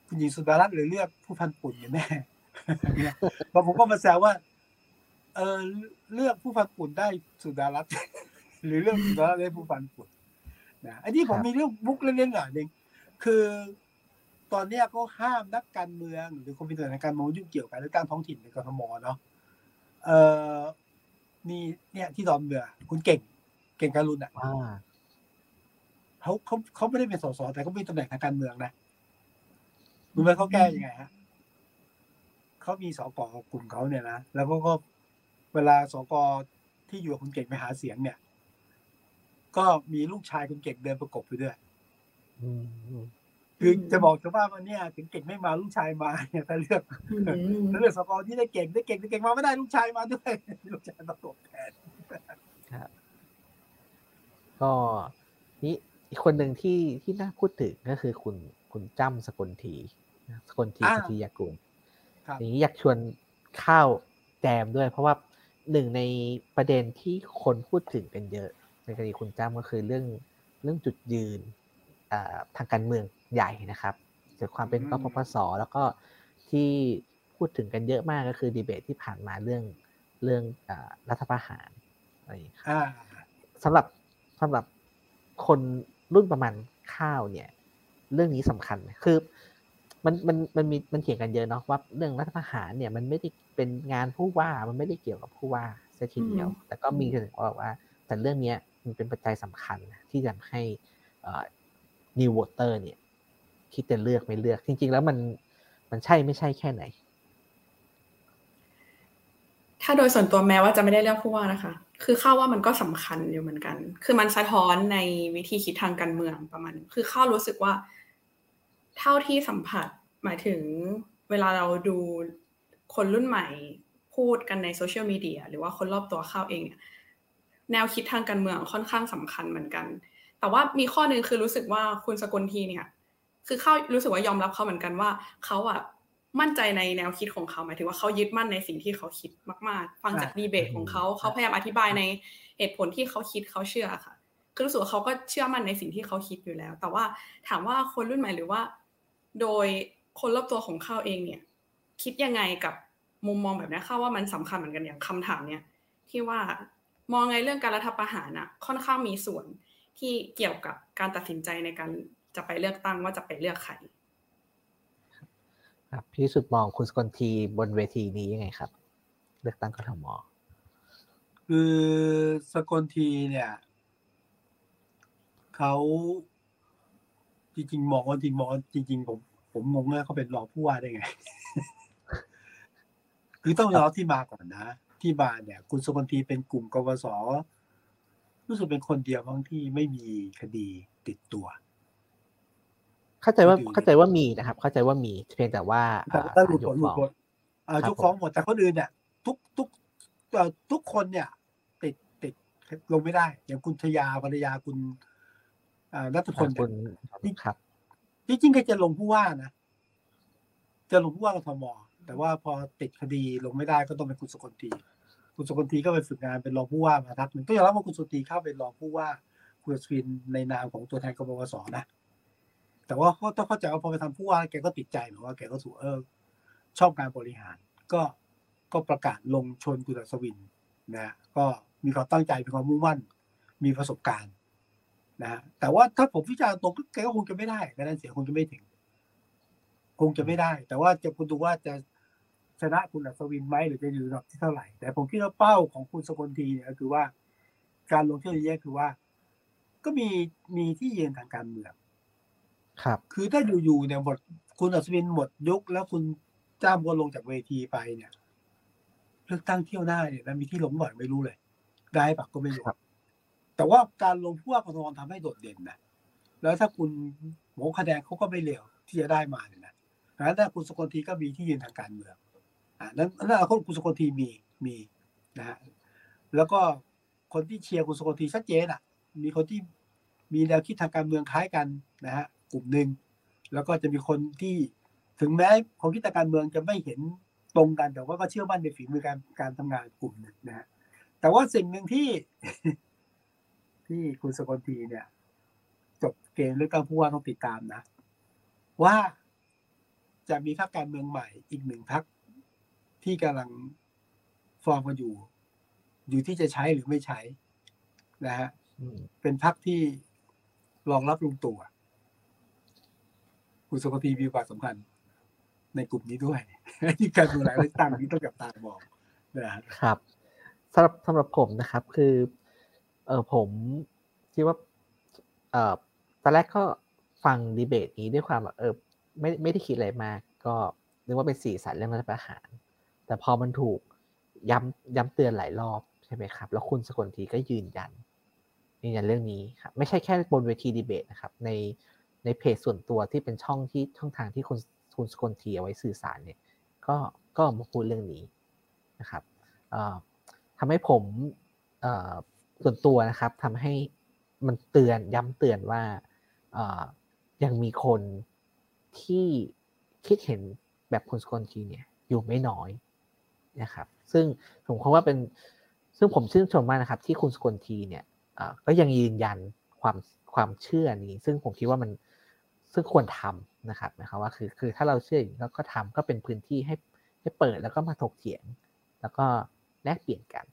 คุณหญิงสุดารัตน์หรือเลือกผู้พันปุ่นกันแน่ บางคนก็มาแซวว่า เออเลือกผู้พันปุ่นได้สุดารัตน์หรือเลือกสุดารัตน์ได้ผู้พันปุ่นนะอันนี้ผมมีเรื่องมุกเล่นๆหน่อยหนึ่งคือตอนเนี้ยก็ห้ามนักการเมือง หรือคนมีตำแหน่งทางการเมืองยุ่งเกี่ยวกับการเลือกตั้งท้องถิ่นในกรทมเนาะเออมีเนี่ยที่ดอนเมืองคุณเก่ง เก่งการุณอะอ่าเขาเขาเขาไม่ได้เป็นสสแต่เขามีตำแหน่งทางการเมืองนะรู้ไหมเขาแก้ยังไงฮะ เขามีสกกลุ่มเขาเนี่ยนะแล้วก็ก็เวลาสกที่อยู่กับคุณเก่งไปหาเสียงเนี่ย ก็มีลูกชายคุณเก่งเดินประกบไปด้วยอืมอืมคืออืมจะบอกชาวบ้านว่าเนี่ยถึงเก่งไม่มาลูกชายมาเนี่ยถ้าเลือกอืมถ้าเลือกสกที่ได้เก่งได้เก่งได้เก่งมาไม่ได้ลูกชายมาด้วยลูกชายประกบแทนก็นี่อีกคนหนึ่งที่ที่น่าพูดถึงก็คือคุณคุณจ้ำสกลทีนะสกลทีอ่าสทียากุลครับ อย่างนี้อยากชวนข้าวแจมด้วย เพราะว่าหนึ่งในประเด็นที่คนพูดถึงกันเยอะ ในกรณีคุณจ้ำก็คือเรื่องเรื่องจุดยืนอ่าทางการเมืองใหญ่นะครับเกี่ยวกับความเป็นอืมกปปสแล้วก็ที่พูดถึงกันเยอะมากก็คือดีเบตที่ผ่านมาเรื่องเรื่องอารัฐประหารอะไรอย่างเงี้ยครับอ่าสำหรับสำหรับคนรุ่นประมาณข้าวเนี่ย เรื่องนี้สำคัญไหมคือ มันมันมันมีมันเถียงกันเยอะเนาะว่าเรื่องรัฐประหารเนี่ยมันไม่ได้เป็นงานผู้ว่ามันไม่ได้เกี่ยวกับผู้ว่าซะทีเดียว แต่ก็มีคนบอกว่า แต่เรื่องเนี้ยมันเป็นปัจจัยสำคัญนะที่จะทำให้เอ่อ new voter เนี่ย คิดจะเลือกไม่เลือก จริง ๆ แล้วมันมันใช่ไม่ใช่แค่ไหน ถ้าโดยส่วนตัวแม้ว่าจะไม่ได้เลือกผู้ว่านะคะ คือเข้าว่ามันก็สำคัญอยู่เหมือนกัน คือมันสะท้อนในวิธีคิดทางการเมืองประมาณนึงคือเข้ารู้สึกว่า เท่าที่สัมผัส หมายถึงเวลาเราดูคนรุ่นใหม่พูดกันในโซเชียลมีเดียหรือว่าคนรอบตัวเข้าเองเนี่ยแนวคิดทางการเมืองค่อนข้างสำคัญเหมือนกัน แต่ว่ามีข้อหนึ่งคือรู้สึกว่าคุณสกลทีเนี่ย คือเขารู้สึกว่ายอมรับเขาเหมือนกันว่าเขาอะมั่นใจในแนวคิดของเขาหมายถึงว่าเขายึดมั่นในสิ่งที่เขาคิดมาก ๆ ฟังจากอ่าดีเบตของเขาเขาพยายามอธิบายในเหตุผลที่เขาคิดเขาเชื่อค่ะคือรู้สึกว่าเขาก็เชื่อมั่นในสิ่งที่เขาคิดอยู่แล้ว แต่ว่าถามว่าคนรุ่นใหม่หรือว่า โดย คนรอบตัวของเขาเองเนี่ย คิดยังไงกับมุมมองแบบนี้เข้าว่ามันสำคัญเหมือนกันอย่างคำถามเนี่ย ที่ว่ามองไงเรื่องการรัฐประหารอะค่อนข้างมีส่วนที่เกี่ยวกับการตัดสินใจในการจะไปเลือกตั้งว่าจะไปเลือกใครครับพี่สุดมองคุณสกลทีบนเวทีนี้ยังไงครับ เลือกตั้งกทมคือสกลทีเนี่ยเขาจริงๆมองว่าจริงมองจริง ๆ ผม ผมงงเลยเขาเป็นรองผู้ว่าได้ไง คือต้องยอมที่มาก่อนนะ ที่มาเนี่ย คุณสกลทีเป็นกลุ่มกวสรู้สึกเป็นคนเดียวบางที่ไม่มีคดีติดตัว เข้าใจว่าเข้าใจว่ามีนะครับ เข้าใจว่ามีเพียงแต่ว่าแต่ถ้าหลุดผลหลุดผลอ่าทุกของหมดแต่คนอื่นเนี่ยทุกทุกทุกคนเนี่ย ติดติดลงไม่ได้ อย่างคุณชยาภรรยาคุณอ่านัทพลคุณครับ จริงๆก็จะลงผู้ว่านะจะลงผู้ว่ากทมแต่ว่าพอติดคดีลงไม่ได้ก็ต้องเป็นคุณสกลทีคุณสกลทีก็ไปฝึกงานเป็นรองผู้ว่ามาทักหนึ่งก็ยอมรับว่าคุณสกลทีเข้าเป็นรองผู้ว่าคุณสวินในนามของตัวแทนกบวสนะแต่ว่าเขาต้องเข้าใจว่าพอไปทำผู้ว่าแกก็ติดใจเหมือนว่าแกก็ถูกเออชอบการบริหาร ก็ก็ประกาศลงชนคุณอัศวินนะก็มีความตั้งใจมีความมุ่งมั่น มีประสบการณ์ นะแต่ว่าถ้าผมวิจารณ์ตรงแกก็คงจะไม่ได้คะแนนเสียงคงจะไม่ถึง คงจะไม่ได้ แต่ว่าจะคุณดูว่าจะชนะคุณอัศวินไหมหรือจะอยู่ระดับที่เท่าไหร่ แต่ผมคิดว่าเป้าของคุณสกลทีเนี่ยคือว่า การลงเที่ยวนี้คือว่า ก็มีมีที่ยืนทางการเมืองครับ คือถ้าอยู่ๆเนี่ยหมดคุณอัศวินหมดยุคแล้วคุณจ้ามก็ลงจากเวทีไปเนี่ยเลือกตั้งเที่ยวหน้าเนี่ยมันมีที่ลงบ่อยไม่รู้เลย ได้ปะก็ไม่รู้ แต่ว่าการลงผู้ว่ากทมทำให้โดดเด่นนะแล้วถ้าคุณหมคะแนนเขาก็ไม่เร็วที่จะได้มาเนี่ยนะแล้วถ้าคุณสกลทีก็มีที่ยืนทางการเมืองอ่านั้นนั้นคนคุณสกลทีมีมีนะฮะแล้วก็คนที่เชียร์คุณสกลทีชัดเจนอะ มีคนที่มีแนวคิดทางการเมืองคล้ายกันนะฮะกลุ่มหนึ่งแล้วก็จะมีคนที่ถึงแม้ความคิดทางการเมืองจะไม่เห็นตรงกันแต่ว่าก็เชื่อมั่นในฝีมือการการทำงานกลุ่มหนึ่งนะฮะแต่ว่าสิ่งหนึ่งที่ ที่คุณสกลทีเนี่ย จบเกมเลือกตั้งผู้ว่าต้องติดตามนะ ว่าจะมีพรรคการเมืองใหม่อีกหนึ่งพรรคที่กำลังฟอร์มกันอยู่ อยู่ที่จะใช้หรือไม่ใช้นะฮะเป็นพรรคที่รองรับลุงตู่คุณสกลทีมีความสำคัญในกลุ่มนี้ด้วยที่การเมืองหลายเลือกตั้งนี้ต้องจับตามองนะครับ สำหรับสำหรับผมนะครับ คือ เออผมคิดว่าเอ่อตอนแรกก็ฟังดีเบตนี้ด้วยความแบบเออไม่ไม่ได้คิดอะไรมาก ก็นึกว่าเป็นสีสันเรื่องรัฐประหาร แต่พอมันถูกย้ำย้ำเตือนหลายรอบใช่ไหมครับ แล้วคุณสกลทีก็ยืนยันยืนยันเรื่องนี้ครับไม่ใช่แค่บนเวทีดีเบตนะครับ ในในเพจส่วนตัวที่เป็นช่องที่ช่องทางที่คุณคุณสกลทีเอาไว้สื่อสารเนี่ยก็ก็มาพูดเรื่องนี้นะครับทำให้ผม ส่วนตัวนะครับทำให้มันเตือนย้ำเตือนว่ายังมีคนที่คิดเห็นแบบคุณสกลทีเนี่ยอยู่ไม่น้อยนะครับ ซึ่งผมคิดว่าเป็นซึ่งผมชื่นชมมากนะครับ ที่คุณสกลทีเนี่ยก็ยังยืนยันความความเชื่อนี้ ซึ่งผมคิดว่ามันซึ่งควรทำนะครับนะครับว่าคือคือถ้าเราเชื่ออย่างนี้ก็ทำก็เป็นพื้นที่ให้ให้เปิดแล้วก็มาถกเถียง แล้วก็แลกเปลี่ยนกัน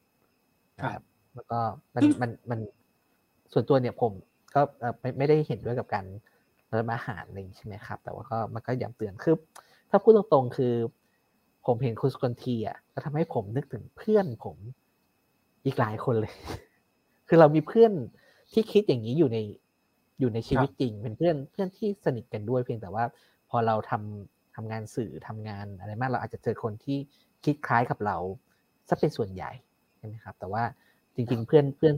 นะครับ แล้วก็มันมันมันส่วนตัวเนี่ยผมก็ไม่ไม่ได้เห็นด้วยกับการรัฐประหารอะไรใช่ไหมครับ แต่ว่าก็มันก็ย้ำเตือนคือถ้าพูดตรงๆ คือ ผมเห็นคุณสกลทีอะก็ทำให้ผมนึกถึงเพื่อนผมอีกหลายคนเลย คือเรามีเพื่อนที่คิดอย่างนี้อยู่ในอยู่ในชีวิตจริง เป็นเพื่อนเพื่อนที่สนิทกันด้วยเพียงแต่ว่า พอเราทำทำงานสื่อทำงานอะไรมากเราอาจจะเจอคนที่คิดคล้ายกับเราซะเป็นส่วนใหญ่ใช่ไหมครับ แต่ว่า จริง ๆ เพื่อนเพื่อน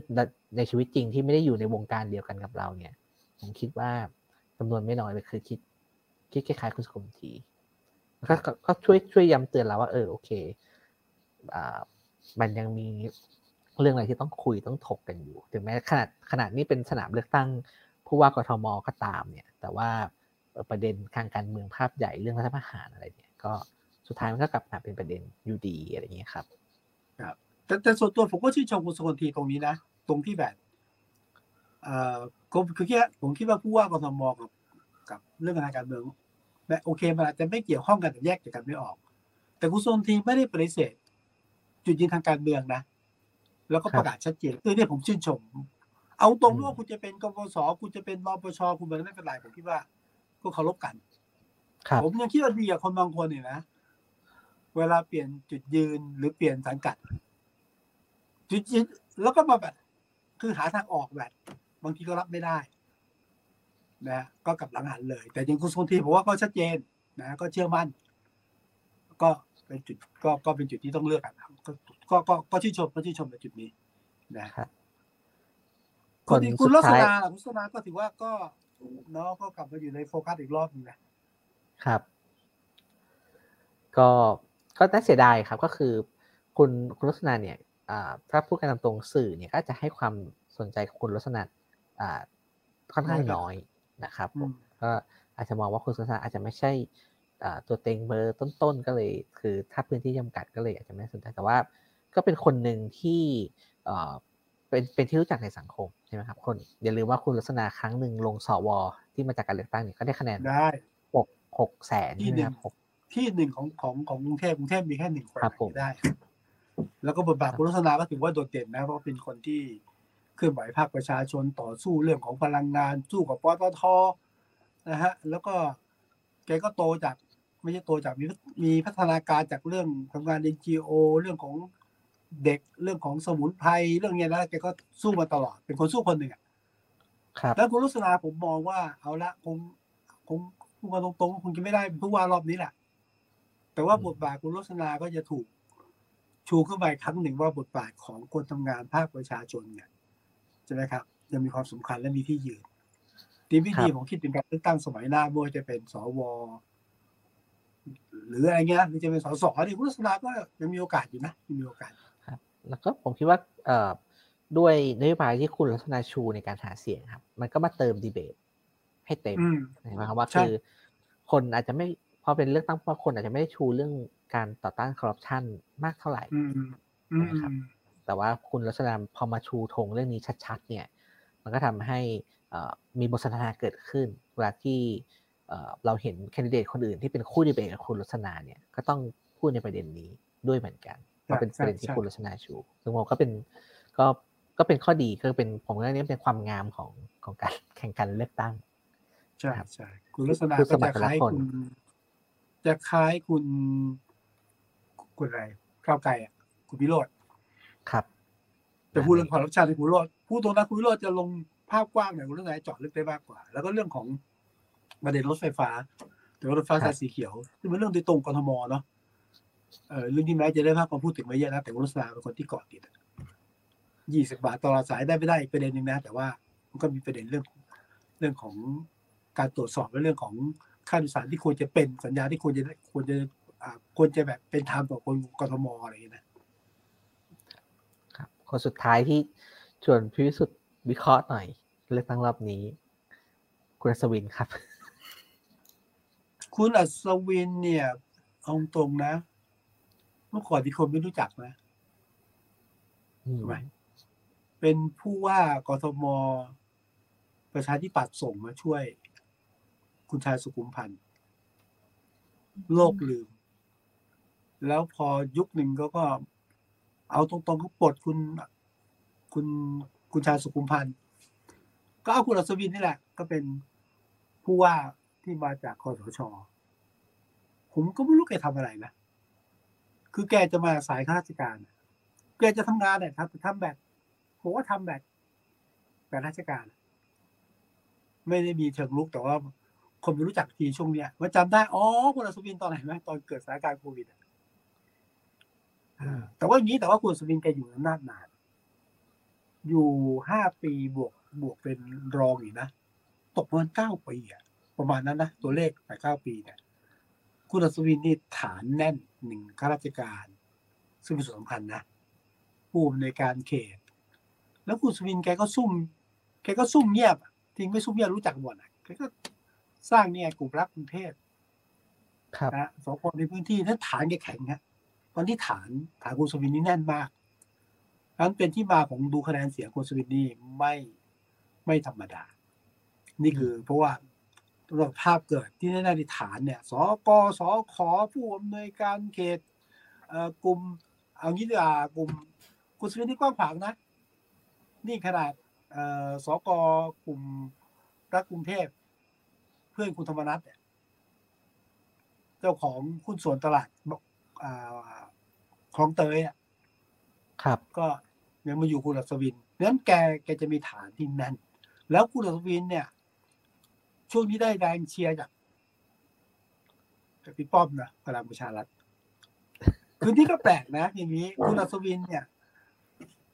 ในชีวิตจริงที่ไม่ได้อยู่ในวงการเดียวกันกับเราเนี่ย ผมคิดว่าจำนวนไม่น้อยเลยคือคิด คิดคล้ายๆคุณสกลทีก็ก็ช่วยช่วยย้ำเตือนเราว่าเออโอเคอ่ามันยังมีเรื่องอะไรที่ต้องคุยต้องถกกันอยู่ ถึงแม้ขนาดขนาดนี้เป็นสนามเลือกตั้งผู้ว่ากทมก็ตามเนี่ย แต่ว่าประเด็นทางการเมืองภาพใหญ่เรื่องรัฐประหารอะไรเนี่ย ก็สุดท้ายมันก็กลับมาเป็นประเด็นอยู่ดีอะไรอย่างเงี้ยครับ ครับ แต่แต่ส่วนตัวผมก็ชื่นชมคุณสกลทีตรงนี้นะ ตรงที่แบบเอ่อคือแค่ผมคิดว่าผู้ว่ากทมกับกับเรื่องทางการเมืองแบบโอเคมันอาจจะไม่เกี่ยวข้องกันแต่แยกจากกันไม่ออก แต่คุณสกลทีไม่ได้ปฏิเสธ จุดยืนทางการเมืองนะแล้วก็ประกาศชัดเจนเออเนี่ยผมชื่นชม เอาตรงว่าคุณจะเป็นกบสคุณจะเป็นรปชคุณเป็นไม่เป็นไรผมคิดว่าก็เคารพกันครับผมยังคิดว่าดีกับคนบางคนเนี่ยนะ เวลาเปลี่ยนจุดยืนหรือเปลี่ยนสังกัด จุดยืนแล้วก็มาแบบ คือหาทางออกแบบ บางทีก็รับไม่ได้ นะก็กลับหลังหันเลย แต่ยังคุณสุนทีผมว่าก็ชัดเจน นะก็เชื่อมั่น ก็เป็นจุดก็ก็เป็นจุดที่ต้องเลือกกันครับก็ก็ก็ก็ชื่นชมก็ชื่นชมในจุดนี้ นะครับคนคุณคุณสุลัดกษท้ายณะล่ะคุณลักษณะก็ถือว่าก็เนาะก็กลับมาอยู่ในโฟกัสอีกรอบหนึงนะครับ ก็ก็น่าเสียดายครับ ก็คือ คุณคุณลักษณะเนี่ย อ่าถ้าพูดกันตามตรงสื่อเนี่ยก็จะให้ความสนใจกับคุณลักษณะอ่าค่อนข้างน้อยนะครับผมก็อาจจะมองว่าคุณลักษณะอาจจะไม่ใช่อ่าตัวเต็งเบอร์ต้นๆก็เลย คือถ้าพื้นที่จำกัดก็เลยอาจจะไม่สนใจแต่ว่า ก็เป็นคนหนึ่งที่เอ่อเป็นเป็นที่รู้จักในสังคมใช่ไหมครับคนอย่าลืมว่าคุณลักษณะครั้งหนึ่งลงสวที่มาจากการเลือกตั้งเนี่ยก็ได้คะแนนได้หกหกแสนที่ใช่ไหมหนึ่คงรับหกที่หนึ่งของของของกรุงเทพกรุงเทพมีแค่หนึ่งคนครับผมที่ได้ แล้วก็บทบาทคุณลักษณะก็ถือว่าโดดเด่นนะเพราะเป็นคนที่เคลื่อนไหวภาคประชาชนต่อสู้เรื่องของพลังงาน สู้กับปตทนะฮะแล้วก็แกก็โตจากไม่ใช่โตจากมีมีพัฒนาการจากเรื่องทำงาน NGO เรื่องของเด็กเรื่องของสมุนไพรเรื่องเนี้ยนะแกก็สู้มาตลอดเป็นคนสู้คนหนึ่งอะครับแล้วคุณลักษณะผมมองว่าเอาละคงคงพูดกันตรงๆคงจะไม่ได้เป็นผู้ว่ารอบนี้แหละแต่ว่าอืมบทบาทคุณลักษณะก็จะถูก ชูขึ้นมาอีกครั้งหนึ่งว่าบทบาทของคนทำงานภาคประชาชนเนี่ยใช่ไหมครับยังมีความสำคัญและมีที่ยืนทีวิธีผมคิดเป็นการเลือกตั้งสมัยหน้าไม่ว่าจะเป็นสวหรืออะไรเงี้ยหรือจะเป็นสสเนี่ยคุณลักษณะก็ยังมีโอกาสอยู่นะยังมีโอกาสครับแล้วก็ผมคิดว่าเอ่อด้วยนโยบายที่คุณลักษณะชูในการหาเสียงครับ มันก็มาเติมดีเบต ให้เต็มอืมเห็นไหมครับว่าใช่คือ คนอาจจะไม่พอเป็นเลือกตั้งเพราะคนอาจจะไม่ได้ชูเรื่อง การต่อต้านคอร์รัปชันมากเท่าไหร่อืมอืมนะครับแต่ว่าคุณลักษณะพอมาชูธงเรื่องนี้ชัด ๆ เนี่ย มันก็ทำให้เอ่อมีบทสนทนาเกิดขึ้น เวลาที่เอ่อเราเห็นแคนดิเดตคนอื่นที่เป็นคู่ดีเบตกับคุณลักษณะเนี่ยก็ต้องพูดในประเด็นนี้ด้วยเหมือนกันเพราะเป็นประเด็นที่คุณลักษณะชูซึ่งผมก็เป็นก็ก็เป็นข้อดีก็เป็นผมว่านี่เป็นความงามของของการแข่งขันเลือกตั้งใช่ครับใช่คุณลักษณะผู้ก็สมัจะครแต่คละล้ายคนคุณจะคล้ายคุณ คุณอะไรก้าวไกลอะคุณวิโรธครับแต่พูดเรื่องคอร์รัปชันในคุณวิโรธพูดตรงนะคุณวิโรธจะลงภาพกว้างหน่อยคุณลักษณะเจาะลึกได้มากกว่า แล้วก็เรื่องของประเด็นรถไฟฟ้า แต่ว่ารถไฟฟ้าสายสีเขียวซึ่งเป็นเรื่องโดยตรงกทมเนาะเออเรื่องที่แม้จะได้ภาพความพูดถึงไม่เยอะนะแต่คุณลักษณะเป็นคนที่เกาะติดยี่สิบาทต่อสายได้ไม่ได้อีกประเด็นหนึ่งนะ แต่ว่ามันก็มีประเด็นเรื่องเรื่องของการตรวจสอบและเรื่องของค่าโดยสารที่ควรจะเป็นสัญญาที่ควรจะควรจะอ่า ควรจะแบบเป็นธรรมต่อคนกทมอะไรอย่างเงี้ยนะครับคนสุดท้ายที่ชวนพิวิสุทธ์วิเคราะห์หน่อย เลือกตั้งรอบนี้ คุณอัศวินครับ คุณอัศวินเนี่ยเอาตรงนะ เมื่อก่อนที่คนไม่รู้จักนะอืมทำไมเป็นผู้ว่ากทม ประชาธิปัตย์ส่งมาช่วย คุณชายสุขุมพันธ์โลกลืม แล้วพอยุคหนึ่งก็ก็ เอาตรงๆก็ปลดคุณคุณคุณชาสุขุมพันธ์ก็เอาคุณอัศวินนี่แหละ ก็เป็นผู้ว่าที่มาจากคอสช ผมก็ไม่รู้แกทำอะไรนะคือแกจะมาสายข้าราชการแกจะทำงานเนี่ยครับทำแบบผมว่าทำแบบแบบราชการ ไม่ได้มีเชิงลุกแต่ว่าคนไม่รู้จักทีช่วงเนี้ยว่าจำได้ อ๋อคุณอัศวินตอนไหนไหมตอนเกิดสถานการณ์โควิดอะอ่า แต่ว่าอย่างนี้แต่ว่าคุณอัศวินแกอยู่อำนาจนาน อยู่ห้าปีบวกบวกเป็นรองอีกนะ ตกประมาณเก้าปีอะประมาณนั้นนะ ตัวเลขแปดเก้าปีเนี่ยคุณอัศวินนี่ฐานแน่นหนึ่งข้าราชการ ซึ่งเป็นส่วนสำคัญนะผู้อำนวยการเขต แล้วคุณอัศวินแกก็ซุ่ม แกก็ซุ่มเงียบอะทิ้งไม่ซุ่มเงียบรู้จักหมดอะแกก็สร้างเนี่ยกลุ่มรักกรุงเทพครับนะสองคนในพื้นที่นั้นฐานแกแข็งฮะ ตอนที่ฐานฐานคุณสวินนี่แน่นมากนั้นเป็นที่มาของดูคะแนนเสียงคุณสวินนี่ไม่ไม่ธรรมดา นี่คือเพราะว่าตัวภาพเกิดที่แน่ๆในฐานเนี่ยสกสขผู้อำนวยการเขตเอ่อกลุ่มเอางี้ดีกว่ากลุ่มคุณสวินที่กว้างขวางนะ นี่ขนาดเอ่อสกกลุ่มรักกรุงเทพ เพื่อนคุณธรรมนัฐเนี่ยเจ้าของหุ้นส่วนตลาดบอกอ่า คลองเตยอะครับ ก็ยังมาอยู่คุณอัศวินนั้นแกแกจะมีฐานที่แน่น แล้วคุณอัศวินเนี่ย ช่วงนี้ได้แรงเชียร์จากจากพี่ป้อมนะพลังประชารัฐคือนี่ก็แปลกนะ อย่างนี้คุณอัศวินเนี่ย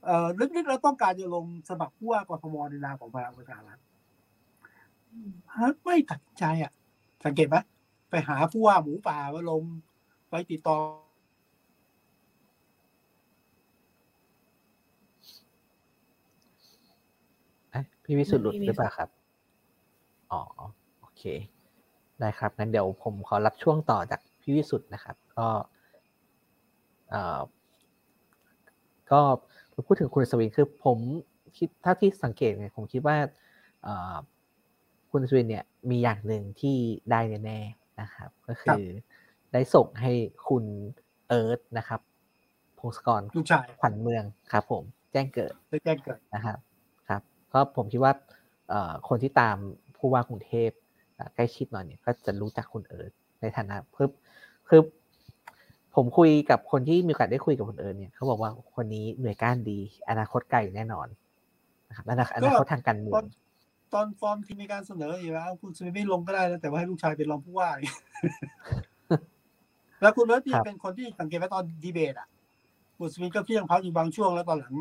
เอ่อลึกๆแล้วต้องการจะลงสมัครผู้ว่ากทมในนามของพลังประชารัฐฮะไม่ตัดสินใจอะ สังเกตไหมไปหาผู้ว่าหมูป่ามาลง ไปติดต่อ เอ๊ะ พี่วิสุทธ์หลุดพี่วิสุทธิ์หรือเปล่าครับ อ๋อ โอเค ได้ครับ งั้นเดี๋ยวผมขอรับช่วงต่อจากพี่วิสุทธ์นะครับ ก็เอ่อก็พูดถึงคุณอัศวินคือผมคิดถ้าที่สังเกตเนี่ยผมคิดว่าเอ่อคุณอัศวินเนี่ยมีอย่างหนึ่งที่ได้แน่ๆนะครับ ก็คือได้ส่งให้คุณเอิร์ธนะครับพงศกรลูกชายขวัญเมืองครับ ผม แจ้งเกิดได้แจ้งเกิดนะครับครับ ก็ผมคิดว่าเอ่อคนที่ตามผู้ว่ากรุงเทพเอ่อใกล้ชิดหน่อยเนี่ยก็จะรู้จักคุณเอิร์ธในฐานะคือคือผมคุยกับคนที่มีโอกาสได้คุยกับคุณเอิร์ธเนี่ยเขาบอกว่าคนนี้หน่วยก้านดี อนาคตไกลแน่นอนนะครับอนาอนาคตทางการเมืตอองนตอนฟอร์มที่มีการเสนออยู่ว่าคุณสมิธไม่ลงก็ได้นะแต่ว่าให้ลูกชายเป็นรองผู้ว่าแล้วคุณเลิศนี่เป็นคนที่สังเกตว่าตอนดีเบตอะคุณสมิธก็เพียงพักอยู่บางช่วงแล้วตอนหลัง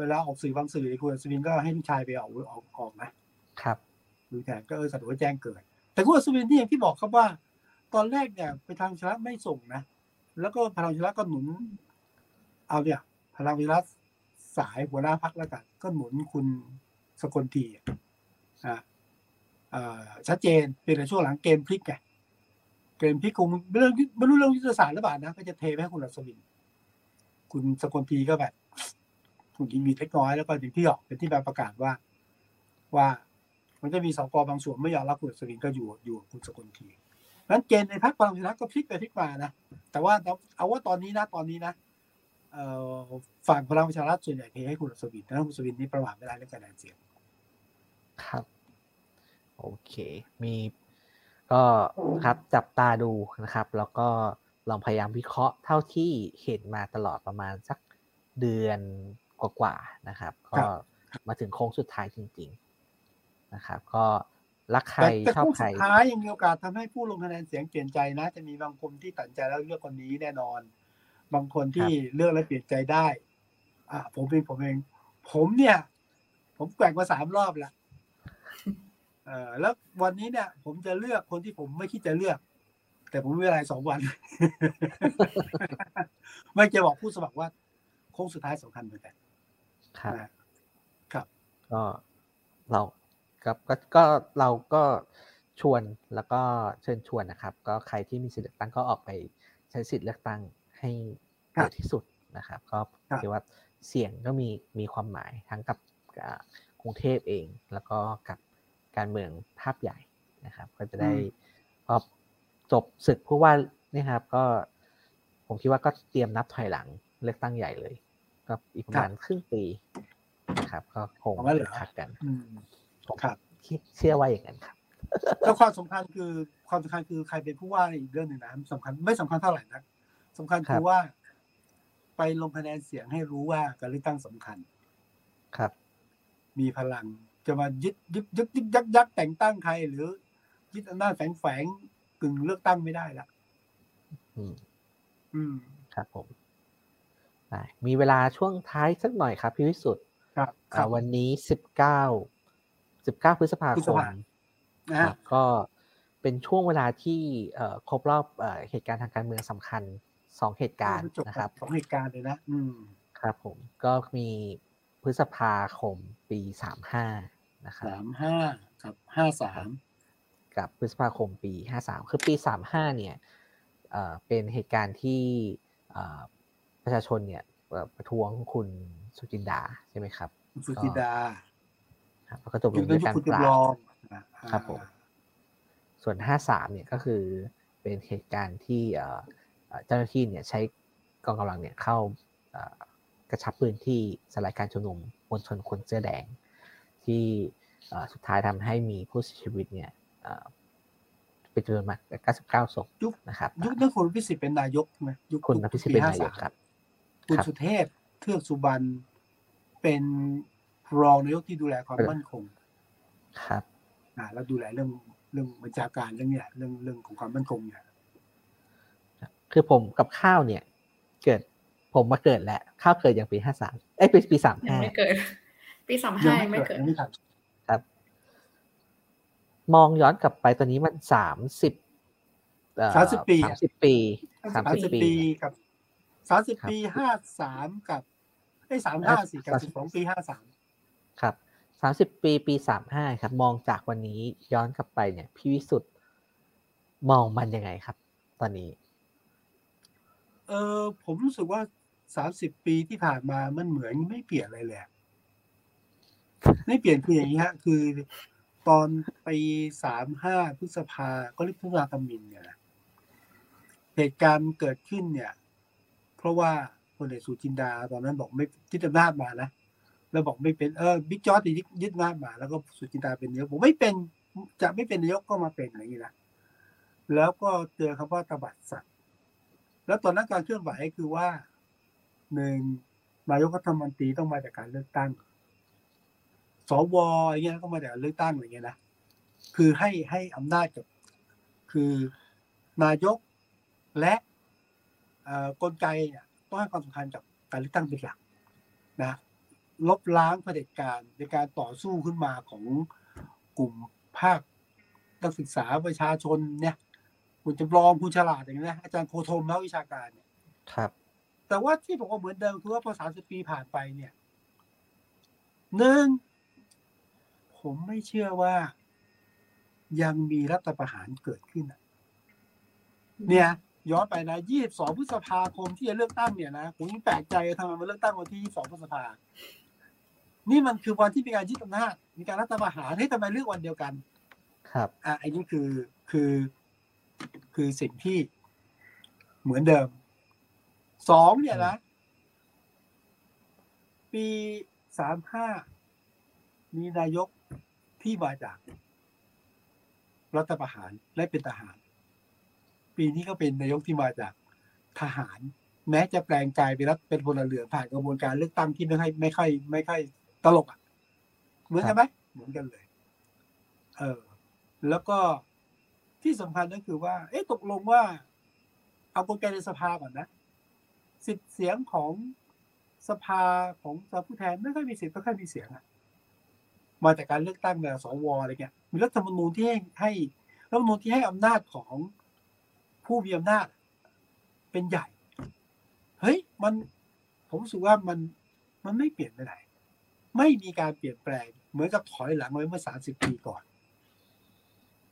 เวลาออกสื่อบางสื่อคุณสมิธก็ให้ลูกชายไปออกออกออกนะครับดูแทนก็เออสะดวกแจ้งเกิด แต่คุณสมิธนี่อย่างที่บอกครับว่า ตอนแรกเนี่ยไปทางชนะไม่ส่งนะ แล้วก็พลังชนะก็หนุน เอาเนี่ยพลังวิรัตสายหัวหน้าพักแล้วกันก็หนุนคุณสกลทีอะอ่าชัดเจนเป็นในช่วงหลังเกมพลิกไงเกมพลิกคงไม่เรื่องไม่รู้เรื่องยุทธศาสตร์หรือเปล่านะก็จะเทไปให้คุณอัศวิน คุณสกลทีก็แบบ คุณยิงมีเล็กน้อยแล้วก็อย่างที่ออกเป็นที่มาประกาศว่าว่ามันจะมีสกบางส่วนไม่ยอมรับคุณอัศวินก็อยู่อยู่คุณสกลทีนั้นเกณฑ์ในพรรคพลังประชารัฐก็พลิกไปพลิกมานะแต่ว่าเอาว่าตอนนี้นะตอนนี้นะฝั่งพลังประชารัฐส่วนใหญ่เทให้คุณอัศวินนะคุณอัศวินนี่ประวัติไม่ได้เรื่องคะแนนเสียงครับ โอเค มีก็ครับจับตาดูนะครับ แล้วก็ลองพยายามวิเคราะห์เท่าที่เห็นมาตลอดประมาณสักเดือน กว่าๆนะครับ ก็มาถึงโค้งสุดท้ายจริง ๆนะครับ ก็รักใครแต่แต่ชอบคู่ใครสุดท้ายยังมีโอกาสทำให้ผู้ลงคะแนนเสียงเปลี่ยนใจนะ จะมีบางคนที่ตัดสินใจแล้วเลือกคนนี้แน่นอน บางคนที่เลือกแล้วเปลี่ยนใจได้ อ่าผมเองผมเอง ผมเนี่ย ผมแกว่งมาสามรอบแล้วเออแล้ววันนี้เนี่ย ผมจะเลือกคนที่ผมไม่คิดจะเลือก แต่ผมมีเวลาสองวัน ไม่จะบอกผู้สมัครว่าโค้งสุดท้ายสำคัญเหมือนกัน ครับนะครับ ก็เราก็ก็ก็เราก็ชวนแล้วก็เชิญชวนนะครับ ก็ใครที่มีสิทธิ์เลือกตั้งก็ออกไปใช้สิทธิ์เลือกตั้งให้เยอะที่สุดนะครับ ก็คิดว่าเสียงก็มีมีความหมายทั้งกับอ่ากรุงเทพเอง แล้วก็กับการเมืองภาพใหญ่นะครับ ก็จะได้พอจบศึกผู้ว่านี่ครับ ก็ผมคิดว่าก็เตรียมนับถอยหลังเลือกตั้งใหญ่เลย ก็อีกประมาณครึ่งปีนะครับ ก็คงเอางั้นเหรอคักกันอืมผมครับคิดเชื่อว่าอย่างนั้นครับแล้วความสำคัญคือความสำคัญคือใครเป็นผู้ว่าอีกเรื่องหนึ่งนะสำคัญไม่สำคัญเท่าไหร่นะสำคัญครัคือบว่า ไปลงคะแนนเสียงให้รู้ว่าการเลือกตั้งสำคัญ ครับ มีพลังจะมายึดยึดยึดยึดยักยักแต่งตั้งใคร หรือ ยึดอำนาจแฝงแฝงกึ่งเลือกตั้งไม่ได้ละอืมอืมครับผมได้ มีเวลาช่วงท้ายสักหน่อยครับพี่วิสุทธ์ครับคอ่ารับวันนี้สิบเก้าสิบเก้าพฤษภาพฤคษมภานะครับก็เป็นช่วงเวลาที่เอ่อครบรอบเอ่อเหตุการณ์ทางการเมืองสำคัญสองเหตุการณ์จบนะครับสองเหตุการณ์เลยนะอืมครับผมก็มีพฤษภาคมปีสามห้านะครับสามห้ากับห้าสามกับพฤษภาคมปีห้าสามคือปีสามห้าเนี่ยเอ่อเป็นเหตุการณ์ที่เอ่อ ประชาชนเนี่ยเอ่อประท้วงคุณสุจินดาใช่ไหมครับสุจิดาครับแล้วก็จบลยุคงนั้ด้วนยยุคการคุณปจำราลบองอ่าครับผมส่วน53เนี่ยก็คือเป็นเหตุการณ์ที่เอ่อเอ่อเจ้าหน้าที่เนี่ยใช้กองกำลังเนี่ยเข้าเอ่อกระชับพื้นที่สลายการชุมนุมมวลชนคนเสื้อแดง ที่เอ่อสุดท้ายทำให้มีผู้เสียชีวิตเนี่ยเอ่อไปเป็นจำนวนมาก99ศพยุคนะครับ ยุคนั้นคุณพิสิทธิ์เป็นนายกใช่ไหมยุคคุณอภิสิทธิ์เป็นนายก53ครับ คุณครับสุเทพเทือกสุบรรณเป็นรองนายกที่ดูแลความเป็นมั่นคง ครับอ่าแล้วดูแลเรื่องเรื่องบัญชาการเรื่องเนี้ยเรื่องเรื่องของความมั่นคงเนี่ยคือผมกับข้าวเนี่ย เกิดผมมาเกิดแหละข้าวเกิดอย่างปีห้าสามเอ้ยปีปีสามยังห้าไม่เกิด ปีสามยัห้างไม่ไม่เกิดเกิดยังไม่ทันครับ มองย้อนกลับไปตอนนี้มันสามสิบสามสิบปีสามสิบปีสามสามสิสิบบปีปีกับ สามสิบครับปีห้าสามกับไอ้สามห้าสี่กับสามสิสิบบสองปีห้าสามครับสามสิบปีปีสามห้าครับ มองจากวันนี้ย้อนกลับไปเนี่ย พี่วิสุทธ์มองมันยังไงครับ ตอนนี้ เออผมรู้สึกว่าสามสิบปีที่ผ่านมามันเหมือนไม่เปลี่ยนอะไรเลยอะไม่เปลี่ยนคืออย่างนี้ฮะ คือตอนปีสามห้าพฤษภาก็เรียกพฤษภาธมินเนี่ยนะเหตุการณ์เกิดขึ้นเนี่ย เพราะว่าพลเอกสุจินดาตอนนั้นบอกไม่ยึดอำนาจมานะแล้วบอกไม่เป็นเออบิ๊กจอร์ดยึดยึดอำนาจมา แล้วก็สุจินดาเป็นนายกผมไม่เป็นจะไม่เป็นนายกก็มาเป็นอะไรอย่างนี้นะแล้วก็เจอคำว่าตบัดสัตว์แล้วตอนนั้นการเคลื่อนไหวคือว่าหนึ่งนายกรัฐมนตรีต้องมาจากการเลือกตั้งสวอะไรเงี้ยก็มาจากการเลือกตั้งอะไรเงี้ยนะคือให้ให้อำนาจกับคือนายกและ กลไกเนี่ยต้องให้ความสำคัญกับการเลือกตั้งเป็นหลักนะลบล้างเผด็จการในการต่อสู้ขึ้นมาของกลุ่มภาคนักศึกษาประชาชนเนี่ย คุณจำลองคุณฉลาดอย่างนี้นะอาจารย์โคธมนักวิชาการเนี่ยครับ แต่ว่าที่บอกว่าเหมือนเดิมคือว่าพอสามสิบปีผ่านไปเนี่ยหนึ่งผมไม่เชื่อว่ายังมีรัฐประหารเกิดขึ้นอะเนี่ย ย้อนไปนะยี่สองพฤษภาคมที่จะเลือกตั้งเนี่ยนะ ผมยังแปลกใจทำไมมันเลือกตั้งวันที่ยี่สองพฤษภา นี่มันคือวันที่มีการยึดอำนาจ มีการรัฐประหารให้ยทำไมเลือกวันเดียวกัน ครับ อะไอ้นี่คือ คือ คือสิ่งที่เหมือนเดิม สองเนี่ยนะ ปีสามห้ามีนายกที่มาจากรัฐประหารและเป็นทหาร ปีนี้ก็เป็นนายกที่มาจากทหาร แม้จะแปลงกายเป็นรัฐเป็นพลเรือนผ่านกระบวนการเลือกตั้งที่ไม่ค่อยไม่ค่อยไม่ค่อยตลกอะเหมือนกันไหมเหมือนกันเลย เออ แล้วก็ที่สำคัญก็คือว่า เอ๊ะตกลงว่าเอากลไกในสภาก่อนนะสิทธิ์เสียงของสภาของสภาผู้แทนไม่ค่อยมีสิทธิ์ไม่ค่อยมีเสียงอะมาจากการเลือกตั้งแบบสวอะไรเงี้ยมีรัฐธรรมนูญที่ให้ให้รัฐธรรมนูญที่ให้อำนาจของ ผู้มีอำนาจเป็นใหญ่ เฮ้ยมันผมรู้สึกว่ามันมันไม่เปลี่ยนไปไหน ไม่มีการเปลี่ยนแปลง เหมือนกับถอยหลังไว้เมื่อสามสิบปีก่อน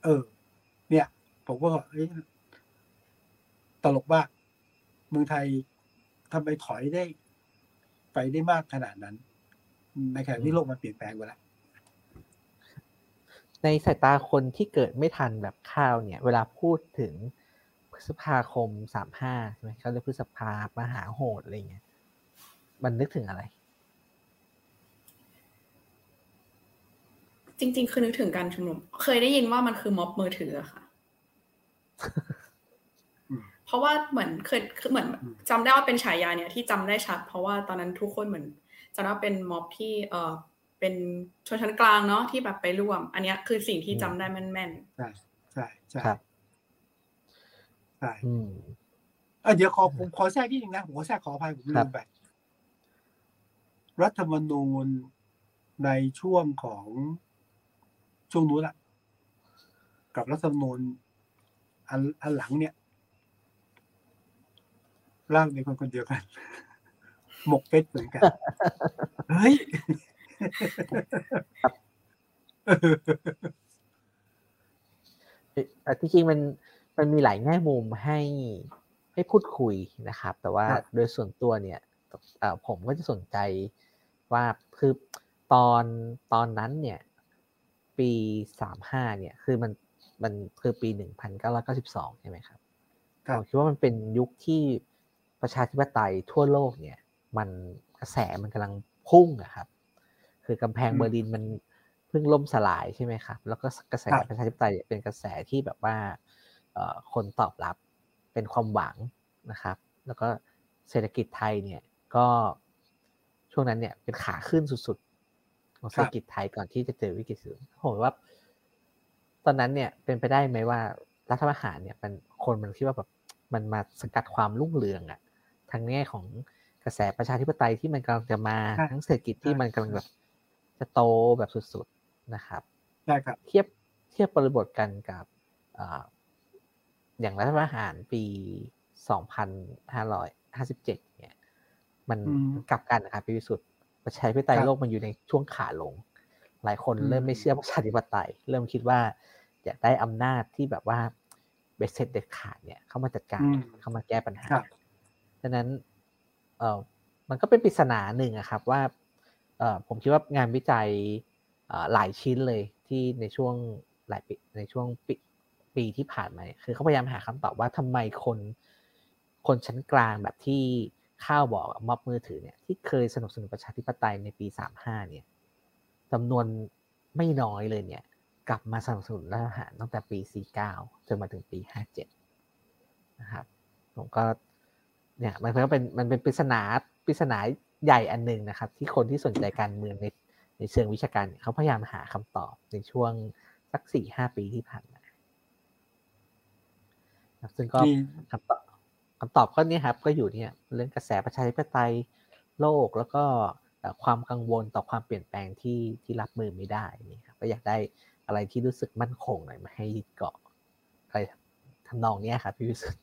เออ เนี่ย ผมก็เอ้ยตลกมาเมืองไทยทำไมถอยได้ ไปได้มากขนาดนั้น ในขณะที่โลกมันเปลี่ยนแปลงไปแล้วในสายตาคนที่เกิดไม่ทันแบบข้าวเนี่ย เวลาพูดถึง พฤษภาคมสามห้าใช่ไหมเขาเรียกพฤษภามหาโหดอะไรเงี้ยมันนึกถึงอะไร จริง ๆ คือนึกถึงการชุมนุม เคยได้ยินว่ามันคือม็อบมือถืออะค่ะอืมเพราะว่าเหมือนเคยคือเหมือนอืมจำได้ว่าเป็นฉายาเนี่ยที่จำได้ชัด เพราะว่าตอนนั้นทุกคนเหมือนจำได้ว่าเป็นม็อบที่ เออเป็นชนชั้นกลางเนาะที่แบบไปร่วม อันเนี้ยคือสิ่งที่จำได้แม่นใช่ใช่ใช่ครับ ใช่อืมเอ้ยเดี๋ยวขอผมขอแทรกนิดนึงนะผมขอแทรกขออภัยผมคลืรับมไปรัฐธรรมนูญในช่วงของช่วงนู้นอะกับรัฐธรรมนูญอันอันหลังเนี่ยร่างเป็นคนคนเดียวกัน หมกเป็ดเหมือนกัน เฮ้ยแต่ที่จริงมัน มันมีหลายแง่มุมให้ให้พูดคุยนะครับ แต่ว่าครับโดยส่วนตัวเนี่ยเอ่อผมก็จะสนใจว่าคือตอนตอนนั้นเนี่ย ปีสามห้าเนี่ย คือมันมันคือปีหนึ่งพันเก้าร้อยเก้าสิบสองใช่ไหมครับครับผมคิดว่ามันเป็นยุคที่ประชาธิปไตยทั่วโลกเนี่ย มันกระแสมันกำลังพุ่งอะครับ คือกำแพงอืมเบอร์ลินมันเพิ่งล่มสลายใช่ไหมครับ แล้วก็กระแสครับประชาธิปไตยเป็นกระแสที่แบบว่า คนตอบรับเป็นความหวังนะครับ แล้วก็เศรษฐกิจไทยเนี่ยก็ช่วงนั้นเนี่ยเป็นขาขึ้นสุดๆของเศรษฐกิจไทยก่อนที่จะเจอวิกฤตสูงผมว่า ตอนนั้นเนี่ยเป็นไปได้ไหมว่ารัฐประหารเนี่ยมันคนมันคิดว่าแบบมันมาสกัดความรุ่งเรืองอะทั้งแง่ของกระแสประชาธิปไตยที่มันกำลังจะมาทั้งเศรษฐกิจที่มันกำลังแบบจะโตแบบสุดๆนะครับใช่ครับ เทียบเทียบบริบทกันกับ อย่างรัฐประหารปี2557เนี่ย มันกลับกันนะครับพี่วิสุทธ์ประชาธิปไตยโลกมันอยู่ในช่วงขาลง หลายคนเริ่มไม่เชื่อประชาธิปไตย เริ่มคิดว่าอยากได้อำนาจที่แบบว่าเบ็ดเสร็จเด็ดขาดเนี่ยเข้ามาจัดการเข้ามาแก้ปัญหาดังนั้นเออมันก็เป็นปริศนาหนึ่งอะครับว่าเออผมคิดว่างานวิจัยหลายชิ้นเลยที่ในช่วงหลายปีในช่วงปี ปีที่ผ่านมาเนี่ยคือเขาพยายามหาคำตอบว่าทำไมคนคนชั้นกลางแบบที่เขาบอกม็อบมือถือเนี่ยที่เคยสนับสนุนประชาธิปไตยในปีสามห้าเนี่ยจำนวนไม่น้อยเลยเนี่ย กลับมาสนับสนุนรัฐประหารตั้งแต่ปีสี่เก้าจนมาถึงปีห้าเจ็ดนะครับผมก็เนี่ยมันก็เป็นมันเป็นปริศนาปริศนาใหญ่อันหนึ่งนะครับ ที่คนที่สนใจการเมืองในในเชิงวิชาการเขาพยายามหาคำตอบในช่วงสักสี่ห้าปีที่ผ่านมา ซึ่งก็คำตอบคำตอบก็เนี่ยครับ ก็อยู่เนี่ยเรื่องกระแสประชาธิปไตยโลกแล้วก็ความกังวลต่อความเปลี่ยนแปลงที่ที่รับมือไม่ได้นี่ครับก็อยากได้อะไรที่รู้สึกมั่นคงหน่อยมาให้ยึดเกาะอะไรทำนองเนี้ยครับพี่วิสุทธ์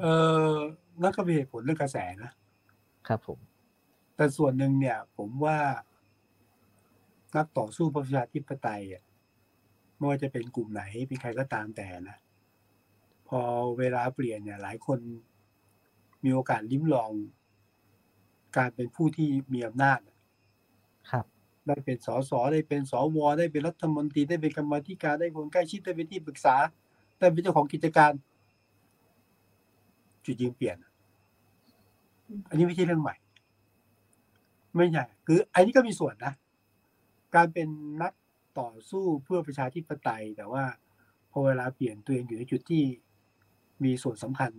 เออนั่นก็มีเหตุผลเรื่องกระแสนะ ครับผม แต่ส่วนหนึ่งเนี่ย ผมว่านักต่อสู้ประชาธิปไตยอะไม่ว่าจะเป็นกลุ่มไหนเป็นใครก็ตามแต่นะพ อเวลาเปลี่ยนเนี่ย หลายคนมีโอกาสลิ้มลอง การเป็นผู้ที่มีอำนาจครับได้เป็นสสได้เป็นสวได้เป็นรัฐมนตรีได้เป็นกรรมธิการได้คนใกล้ชิดได้เป็นที่ปรึกษาได้เป็นเจ้าของกิจการ จุดยืนเปลี่ยน อันนี้ไม่ใช่เรื่องใหม่ ไม่ใช่คือ อันนี้ก็มีส่วนนะ การเป็นนักต่อสู้เพื่อประชาธิปไตย แต่ว่าพอเวลาเปลี่ยนตัวเองอยู่ในจุดที่ มีส่วนสำคัญ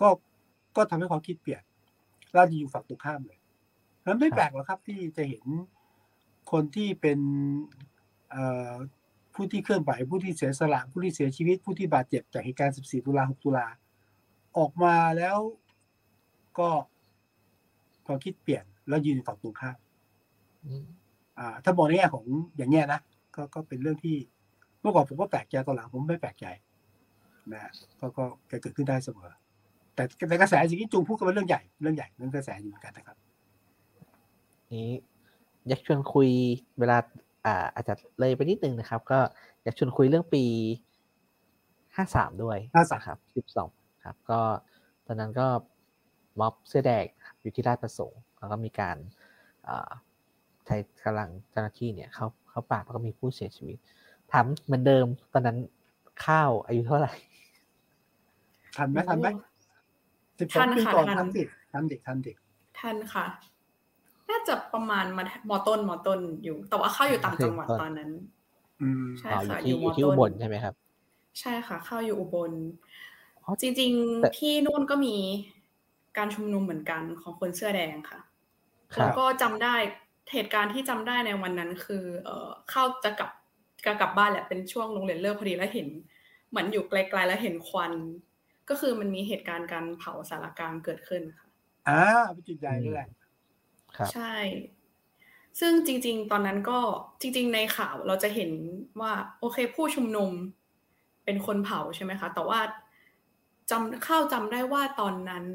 ก็ก็ทำให้ความคิดเปลี่ยนเราจะอยู่ฝั่งตรงข้ามเลยนั้นไม่แปลกหรอกครับที่จะเห็นคนที่เป็นผู้ที่เคลื่อนไหวผู้ที่เสียสละผู้ที่เสียชีวิต ผู้ที่บาดเจ็บจากเหตุการณ์ 14 ตุลา 6 ตุลา ออกมาแล้วก็ความคิดเปลี่ยน แล้วยืนฝั่งตรงข้ามอ่าถ้ามองในแง่ของอย่างเงี้ยนะก็ก็เป็นเรื่องที่เมื่อก่อนผมก็แปลกใจตอนหลังผมไม่แปลกใจ นะก็ก็เกิดขึ้นได้เสมอ แต่แต่กระแสสิ่งที่จูงพูดก็เป็นเรื่องใหญ่เรื่องใหญ่เรื่องกระแสอยู่เหมือนกันนะครับ นี้อยากชวนคุยเวลาอ่าอาจจะเลยไปนิดนึงนะครับ ก็อยากชวนคุยเรื่องปีห้าสามด้วยห้าสามครับสิบสองครับ ก็ตอนนั้นก็ม็อบเสื้อแดงอยู่ที่ราชประสงค์แล้วก็มีการใช้กำลังเจ้าหน้าที่เนี่ยเขาเขาปราบแล้วก็มีผู้เสียชีวิตถามเหมือนเดิมตอนนั้นข้าวอายุเท่าไหร่ ทันไหมทันไหมสิบสองปีก่อนทันดิทันดิทันดิทันค่ะ น่าจะประมาณมามอต้นมอต้นอยู่ แต่ว่าข้าวอยู่ต่างจังหวัดตอนนั้น อืมใช่ค่ะอยู่ที่อุบลใช่ไหมครับ ใช่ค่ะข้าวอยู่อุบลจริง ๆ ที่นู่นก็มีการชุมนุมเหมือนกันของคนเสื้อแดงค่ะแล้วก็จำได้เหตุการณ์ที่จำได้ในวันนั้น คือ เออเข้าจะกลับจะกลับบ้านแหละเป็นช่วงโรงเรียนเลิกพอดีแล้วเห็นเหมือนอยู่ไกลๆแล้วเห็นควัน ก็คือมันมีเหตุการณ์การเผาสารกลางเกิดขึ้นค่ะอ่าเป็นจุดใหญ่ด้วยแหละใช่ ซึ่งจริง ๆ ตอนนั้นก็จริง ๆ ในข่าวเราจะเห็นว่าโอเคผู้ชุมนุมเป็นคนเผาใช่ไหมคะ แต่ว่าจำเข้าจำได้ว่าตอนนั้น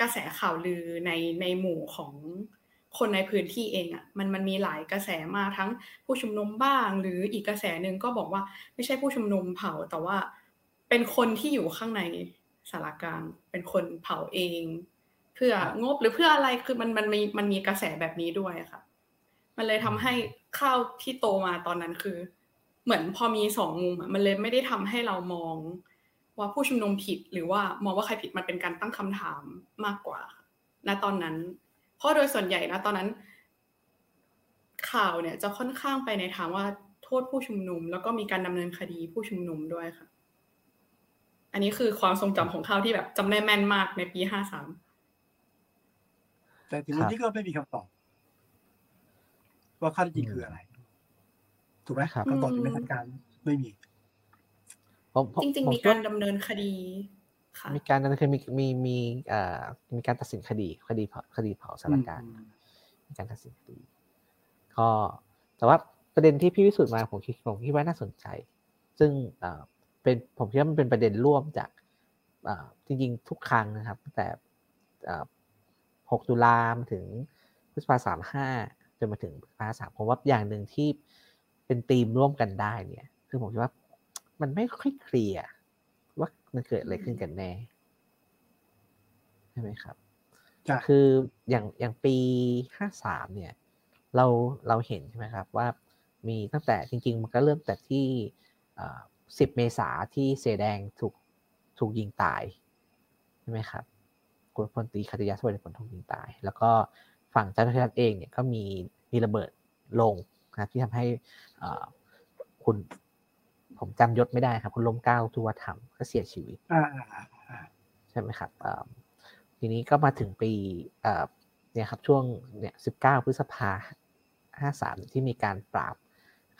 กระแสข่าวลือในในหมู่ของคนในพื้นที่เองอะ่ะมันมันมีหลายกระแสมาทั้งผู้ชุมนุมบ้าง หรืออีกกระแสหนึ่งก็บอกว่าไม่ใช่ผู้ชุมนุมเผาแต่ว่า เป็นคนที่อยู่ข้างในสารกลางเป็นคนเผาเอง เพื่องบหรือเพื่ออะไรคือมันมันมีมันมีกระแสแบบนี้ด้วยค่ะ มันเลยทำให้ข้าวที่โตมาตอนนั้นคือ เหมือนพอมีสองมุมมันเลยไม่ได้ทำให้เรามอง ว่าผู้ชุมนุมผิดหรือว่ามองว่าใครผิดมันเป็นการตั้งคำถามมากกว่าณตอนนั้น เพราะโดยส่วนใหญ่นะตอนนั้น ข่าวเนี่ยจะค่อนข้างไปในทางว่าโทษผู้ชุมนุม แล้วก็มีการดำเนินคดีผู้ชุมนุมด้วยค่ะ อันนี้คือความทรงจำของข้าวที่แบบจำได้แม่นมากในปีห้าสามแต่ถึงวันนี้ก็ไม่มีคำตอบ ว่าข้อเท็จจริงคืออะไร ถูกไหมคำตอบในทางการไม่มีจริงๆมีการดำเนินคดีมีการนั้นคือมีมีมีอ่ามีการตัดสินคดีคดีเผาคดีเผาสารการมีการตัดสินคดี ก็แต่ว่าประเด็นที่พี่วิสุทธ์มาผมคิดผมคิดว่าน่าสนใจ ซึ่งอ่า เป็นผมคิดว่ามันเป็นประเด็นร่วมจากอ่าจริงๆทุกครั้งนะครับ แต่อ่า6ตุลามาถึงพฤษภาสามห้าจนมาถึงพฤษภาสามผมว่าอย่างหนึ่งที่เป็นธีมร่วมกันได้เนี่ย คือผมคิดว่ามันไม่ค่อยเคลียร์ว่ามันเกิดอะไรขึ้นกันแน่ใช่ไหมครับคืออย่างอย่างปีห้าสามเนี่ย เราเราเห็นใช่ไหมครับว่ามีตั้งแต่จริง ๆ มันก็เริ่มแต่ที่ สิบเมษาที่เสแดงถูกถูกยิงตายใช่ไหมครับคุณพลตรีคติยาสวัสดิ์ผลถูกยิงตาย แล้วก็ฝั่งเจ้าหน้าที่รัฐเองเนี่ยก็มีมีระเบิดลงนะที่ทำให้คุณผมจำยศไม่ได้ครับ คุณลมเก้าทุวธรรมก็เสียชีวิตใช่ไหมครับทีนี้ก็มาถึงปีเนี่ยครับช่วงเนี่ยสิบเก้าพฤษภาห้าสามที่มีการปราบ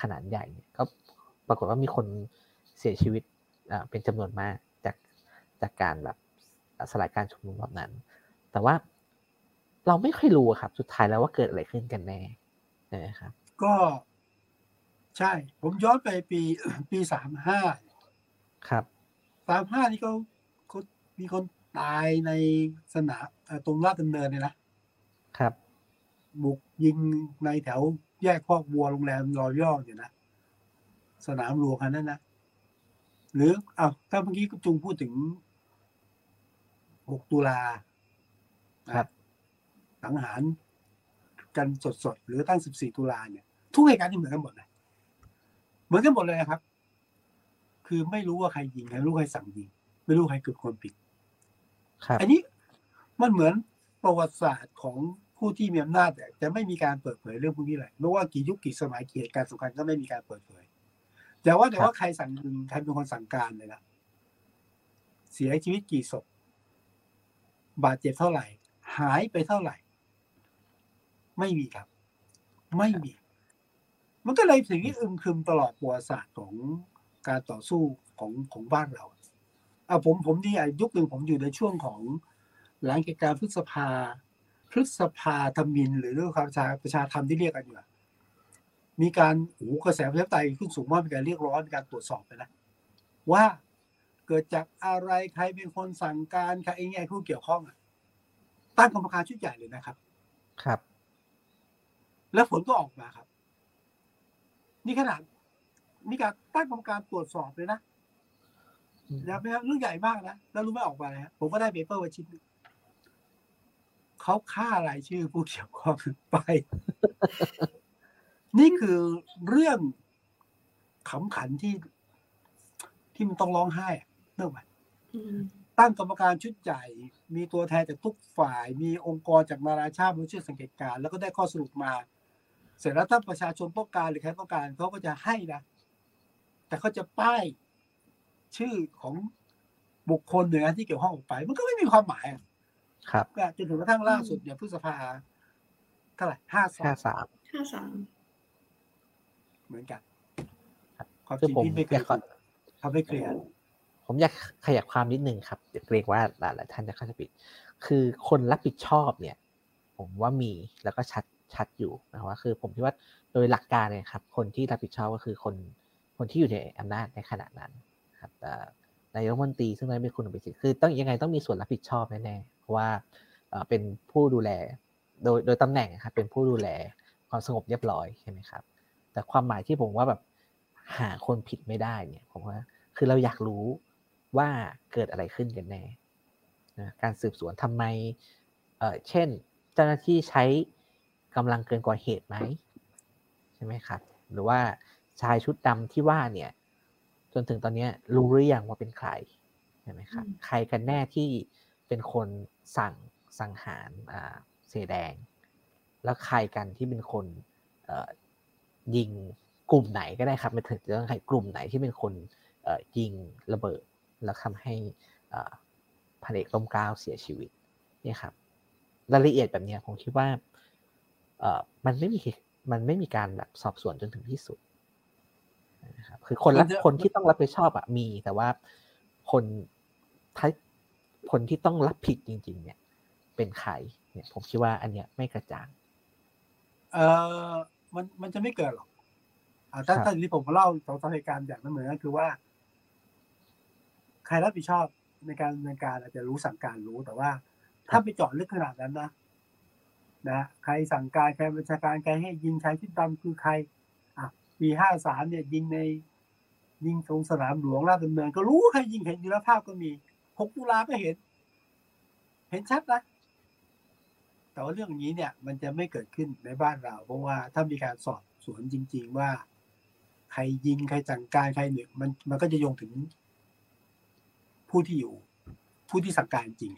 ขนาดใหญ่เนี่ยก็ปรากฏว่ามีคน เสียชีวิตเป็นจำนวนมากจากจากการแบบสลายการชุมนุมแบบนั้น แต่ว่าเราไม่ค่อยรู้ครับ สุดท้ายแล้วว่าเกิดอะไรขึ้นกันแน่นะครับ ก็ใช่ ผมย้อนไปปีปีสามห้าครับสามห้านี่เขาเขามีคนตายในสนามตรงลาดดำเนินเนี่ยนะครับ บุกยิงในแถวแยกคอกวัวโรงแรมรอยย่อเนี่ยนะ สนามหลวงคันนั้นนะ หรือเอาถ้าเมื่อกี้จุงพูดถึงหกตุลาครับสังหารกันสดๆ หรือตั้งสิบสี่ตุลาเนี่ย ทุกเหตุการณ์ที่เหมือนกันหมดเลยเหมือนกันหมดเลยครับ คือไม่รู้ว่าใครยิงไม่รู้ใครสั่งยิง ไม่รู้ใครเกิดคนผิดครับอันนี้มันเหมือนประวัติศาสตร์ของผู้ที่มีอำนาจแต่จะไม่มีการเปิดเผยเรื่องพวกนี้เลยไม่ว่ากี่ยุคกี่สมัยกี่เหตุการณ์สำคัญก็ไม่มีการเปิดเผย แต่ว่าแต่ว่าใครสั่งยิงใครเป็นคนสั่งการเลยนะเสียชีวิตกี่ศพบาดเจ็บเท่าไหร่ หายไปเท่าไหร่ ไม่มีครับ ไม่มี มันก็เลยถึงที่อึมครึมตลอดประวัติศาสตร์ของการต่อสู้ของของบ้านเราเอาผมผมที่ยุคหนึ่งผมอยู่ในช่วงของหลังเหตุการณ์พฤษภาพฤษภาธมิน หรือเรื่องความชาประชาธรรมที่เรียกกันอยู่ มีการโอ้กระแสประชาธิปไตยขึ้นสูงมากมีการเรียกร้องมีการตรวจสอบไปนะว่าเกิดจากอะไรใครเป็นคนสั่งการใครเองไงผู้เกี่ยวข้องตั้งกรรมการชุดใหญ่เลยนะครับ ครับ แล้วผลก็ออกมาครับ นี่ขนาดมีการตั้งกรรมการตรวจสอบเลยนะอย่าไปเรื่องใหญ่มากนะแล้วรู้ไม่ออกมาเลยผมก็ได้เปเปอร์ไว้ชิ้นนึงเขาฆ่ารายชื่อผู้เกี่ยวข้องไป นี่คือเรื่องขำขันที่ที่มันต้องร้องไห้เนื่องไหมตั้งกรรมการชุดใหญ่มีตัวแทนจากทุกฝ่าย มีองค์กรจากนานาชาติมาช่วยสังเกตการ แล้วก็ได้ข้อสรุปมา เสร็จแล้วถ้าประชาชนต้องการหรือใครต้องการเขาก็จะให้นะแต่เขาจะป้ายชื่อของบุคคลหนึ่งที่เกี่ยวข้องออกไป มันก็ไม่มีความหมายครับจนถึงกระทั่งล่าสุดเนี่ยพฤษภาเท่าไหร่ห้าสามห้าสามห้าสาม เหมือนกันความจริงที่ไม่เคลียร์ทำไม่เคลียร์ผมอยากขยับความนิดนึงครับเกรงว่าหลายท่านจะเข้าใจผิด คือคนรับผิดชอบเนี่ย ผมว่ามีแล้วก็ชัดชัดอยู่นะว่าคือผมคิดว่าโดยหลักการเนี่ยครับ คนที่รับผิดชอบก็คือคนคนที่อยู่ในอำนาจในขณะนั้นครับนายกรัฐมนตรีซึ่งนั้นเป็นคุณอภิสิทธิ์คือต้องยังไงต้องมีส่วนรับผิดชอบแน่ๆเพราะว่าเป็นผู้ดูแล โดยโดยตำแหน่งครับเป็นผู้ดูแลความสงบเรียบร้อยใช่ไหมครับ แต่ความหมายที่ผมว่าแบบหาคนผิดไม่ได้เนี่ยผมว่าคือเราอยากรู้ว่าเกิดอะไรขึ้นกันแน่นะการสืบสวนทำไมเเช่น เจ้าหน้าที่ใช้กำลังเกินกว่าเหตุไหมใช่ไหมครับ หรือว่าชายชุดดำที่ว่าเนี่ยจนถึงตอนนี้รู้หรือยังว่าเป็นใครใช่ไหมครับใครกันแน่ที่เป็นคนสั่งสังหารเสแดง แล้วใครกันที่เป็นคน ยิงกลุ่มไหนก็ได้ครับไม่ถึงจะต้องใครกลุ่มไหนที่เป็นคนยิงระเบิด แล้วทำให้พันเอกร่มกล้าวเสียชีวิตนี่ครับรายละเอียดแบบนี้ผมคิดว่าเออมันไม่มีมันไม่มีการแบบสอบสวนจนถึงที่สุดนะครับคือคนรับคนที่ต้องรับผิดชอบอะมี แต่ว่าคนท้ายคนที่ต้องรับผิดจริง ๆ เนี่ย เป็นใครเนี่ย ผมคิดว่าอันเนี้ยไม่กระจ่าง เออ มันมันจะไม่เกิดหรอกอ่าถ้าถ้าที่ผมเล่าสองสาเหตุการณ์อย่างนั้นเหมือนก็คือว่า ใครรับผิดชอบในการดำเนินการอาจจะรู้สั่งการรู้แต่ว่า ถ้าไปเจาะลึกขนาดนั้นนะนะใครสั่งการใครบัญชาการใครให้ยิงชายชุดดำคือใคร อะปีห้าสามเนี่ย ยิงในยิงตรงสนามหลวงราชดำเนิน ก็รู้ใครยิงเห็นอยู่แล้วภาพก็มีหกตุลาก็เห็น เห็นชัดนะ แต่ว่าเรื่องนี้เนี่ยมันจะไม่เกิดขึ้นในบ้านเรา เพราะว่าถ้ามีการสอบสวนจริง ๆ ว่า ใครยิงใครสั่งการใครเนี่ยมันมันก็จะโยงถึง ผู้ที่อยู่ ผู้ที่สั่งการจริง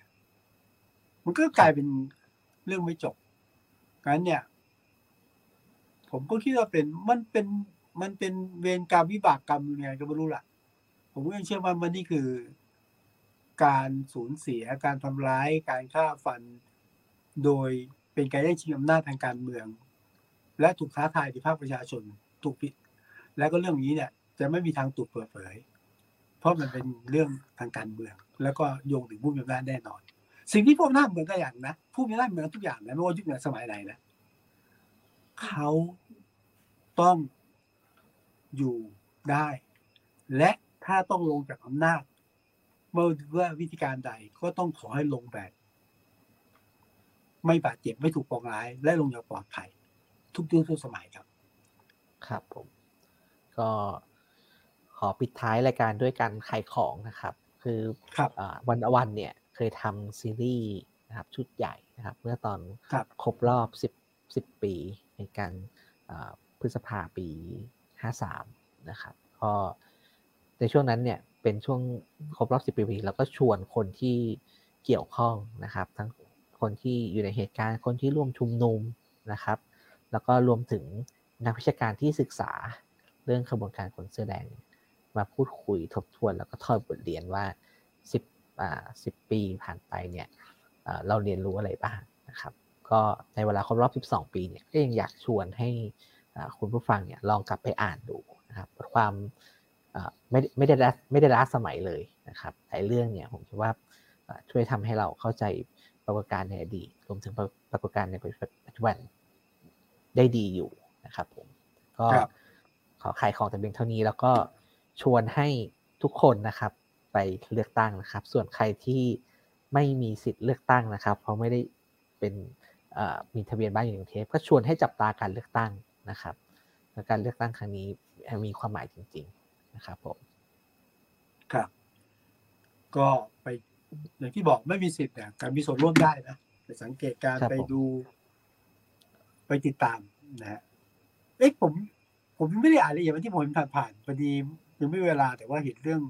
มันก็กลายเป็นเรื่องไม่จบงั้นเนี่ย ผมก็คิดว่าเป็นมันเป็นมันเป็นเวรกรรมวิบากกรรมยังไงก็ไม่รู้ล่ะ ผมก็ยังเชื่อว่ามันนี่คือ การสูญเสียการทำร้ายการฆ่าฟัน โดยเป็นการแย่งชิงอำนาจทางการเมือง และถูกท้าทายในภาคประชาชนถูกผิด แล้วก็เรื่องนี้เนี่ยจะไม่มีทางถูกเปิดเผย เพราะมันเป็นเรื่องทางการเมือง แล้วก็โยงถึงผู้มีอำนาจแน่นอน สิ่งที่พวกหน้าเหมือนกันอย่างนะผู้มีอำนาจเหมือนทุกอย่างนะไม่ว่ายุคไหนสมัยไหนนะเขาต้องอยู่ได้ และถ้าต้องลงจากอำนาจเมื่อว่าวิธีการใดก็ต้องขอให้ลงแบบ ไม่บาดเจ็บไม่ถูกปองร้าย และลงอย่างปลอดภัย ทุกยุคทุกสมัยครับ ครับผม ก็ขอปิดท้ายรายการด้วยการขายของนะครับ คือควันวันเนี่ยเคยทำซีรีส์นะครับชุดใหญ่นะครับ เมื่อตอนครครบรอบสิบสิบปีในการพฤษภาปีห้าสามนะครับก็ในช่วงนั้นเนี่ยเป็นช่วงครบรอบสิบปีแล้วก็ชวนคนที่เกี่ยวข้องนะครับ ทั้ง คนที่อยู่ในเหตุการณ์คนที่ร่วมชุมนุมนะครับ แล้วก็รวมถึงนักวิชาการที่ศึกษาเรื่องขบวนการขนเสื้อแดง มาพูดคุยทบทวน แล้วก็ทอดบทเรียนว่าสิบอ่าสิบปีผ่านไปเนี่ยเราเรียนรู้อะไรบ้างนะครับ ก็ในเวลาครบรอบ 12 ปีเนี่ยก็ยังอยากชวนให้คุณผู้ฟังเนี่ยลองกลับไปอ่านดูนะครับบทความไม่ไม่ได้ไม่ได้ล้าสมัยเลยนะครับแต่เรื่องเนี่ยผมคิดว่าช่วยทำให้เราเข้าใจ ปรากฏการณ์ในอดีตรวมถึงปรากฏการณ์ในปัจจุบันได้ดีอยู่นะครับผมก็ขอขายของแต่เพียงเท่านี้ แล้วก็ชวนให้ทุกคนนะครับ ไปเลือกตั้งนะครับ ส่วนใครที่ไม่มีสิทธิ์เลือกตั้งนะครับ เพราะไม่ได้เป็นมีทะเบียนบ้านอยู่ในกรุงเทพก็ชวนให้จับตาการเลือกตั้งนะครับการเลือกตั้งครั้งนี้มีความหมายจริง ๆ นะครับผมครับ ก็ไป อย่างที่บอกไม่มีสิทธิ์เนี่ยการมีส่วนร่วมได้นะไปสังเกตการไปดู ไปติดตามนะฮะเอ๊ะผม ผมไม่ได้อ่านละเอียดที่ผมผ่านผ่านพอดียังไม่เวลาแต่ว่าเห็นเรื่อง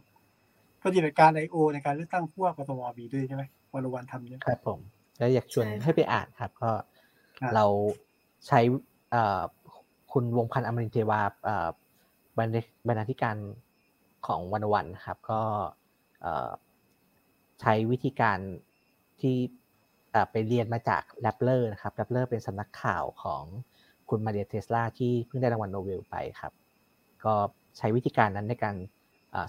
ปฏิบัติการไอโอในการเลือกตั้งผู้ว่ากทมมีด้วยใช่ไหมวันวันทำเนี่ยครับผมแล้วอยากชวนให้ไปอ่านครับ ก็เราใช้คุณวงพันธ์อมรินเทวาบรรณาธิการของวันโอวันครับ ก็ ใช้วิธีการที่ไปเรียนมาจาก Rappler นะครับ Rappler เป็นสำนักข่าวของคุณมาเรียเรสซาที่เพิ่งได้รางวัลโนเบลไปครับ ก็ใช้วิธีการนั้นในการ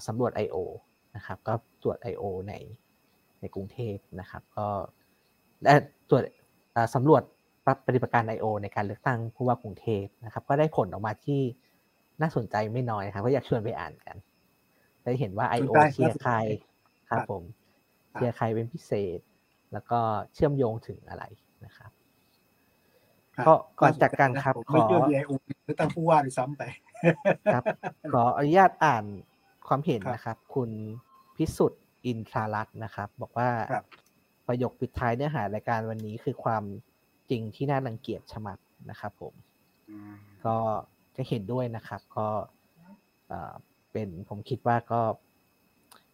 สำรวจ I.O. นะครับ ก็ตรวจ I.O. ในในกรุงเทพนะครับ ก็ตรวจสำรวจปฏิบัติการ I.O. ในการเลือกตั้งผู้ว่ากรุงเทพนะครับ ก็ได้ผลออกมาที่น่าสนใจไม่น้อยครับ ก็อยากชวนไปอ่านกัน ได้เห็นว่า I.O. เชียร์ใครครับผม เชียร์ใครเป็นพิเศษ แล้วก็เชื่อมโยงถึงอะไรนะครับก็ก่อนจากกันครับขอไอโอหรือตั้งผู้ว่าด้วยซ้ำไปครับขออนุญาตอ่านความเห็นนะครับ คุณพิสุทธิ์อินทรารัตน์นะครับ บอกว่าประโยคปิดท้ายเนื้อหารายการวันนี้คือความจริงที่น่ารังเกียจชะมัดนะครับผม ก็จะเห็นด้วยนะครับ ก็เป็นผมคิดว่าก็